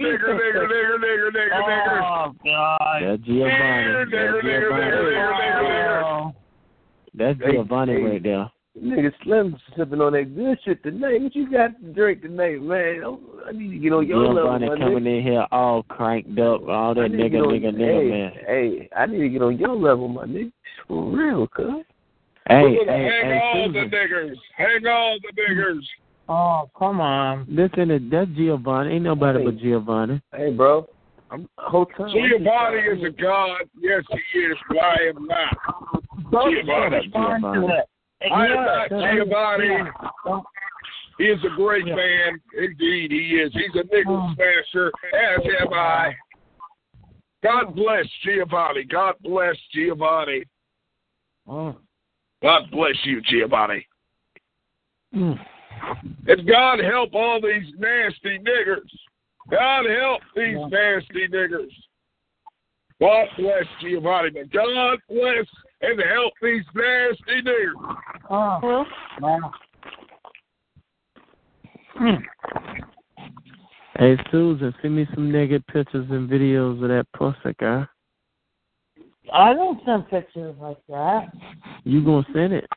Nigger, nigger, nigger, nigger, nigger, nigger. Oh God. That's Giovanni. That's Giovanni. That's Giovanni right there. Nigga Slim sipping on that good shit tonight. What you got to drink tonight, man? I'm- I need to get on your level, Giovanni my coming nigga. in here all cranked up, all that need nigga, on- nigga, nigga, hey, man. Hey, I need to get on your level, my nigga. For real, cuz. Hey, Look, hey, hang hey, all the niggers. Hang all the niggers. Oh, come on. Listen, to- that's Giovanni. Ain't nobody Hey. but Giovanni. Hey, bro. I'm whole time. Giovanni is a god. Yes, he is. Why am not. Giovanni. Respond to. I am Ignore not it. Giovanni. Yeah. He is a great man. Indeed, he is. He's a nigger Oh. smasher, as am I. God bless Giovanni. God bless Giovanni. Oh. God bless you, Giovanni. Mm. And God help all these nasty niggers. God help these nasty niggers. God bless Giovanni. God bless and help these nasty niggers. Oh. Wow. Hey, Susan, send me some naked pictures and videos of that pussy, girl. I don't send pictures like that. You gonna send it?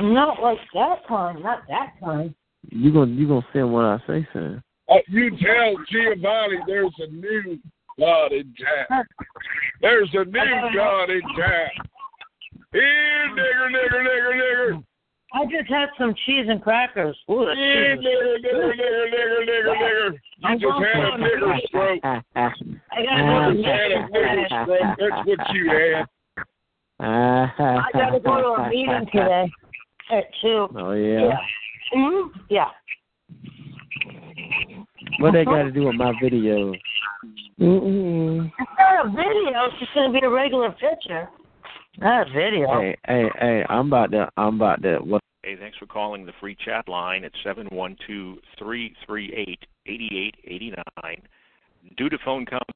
Not like that time. Not that time. You gonna you gonna send what I say, son? Uh, you tell Giovanni there's a new God in town. There's a new God in town. Here, nigger, nigger, nigger, nigger. I just had some cheese and crackers. Ooh, cheese. nigger, nigger, nigger, nigger, nigger, nigger. You just had a nigger stroke. I gotta You just had a nigger stroke. That's what you had. I gotta go to a meeting today at two. Oh yeah. hmm Yeah. What they got to do with my video? Mm-mm. It's not a video. It's just gonna be a regular picture. Not a video. Hey, hey, hey! I'm about to, I'm about to. What? Hey, thanks for calling the free chat line at seven one two three three eight eighty eight eighty nine. Due to phone company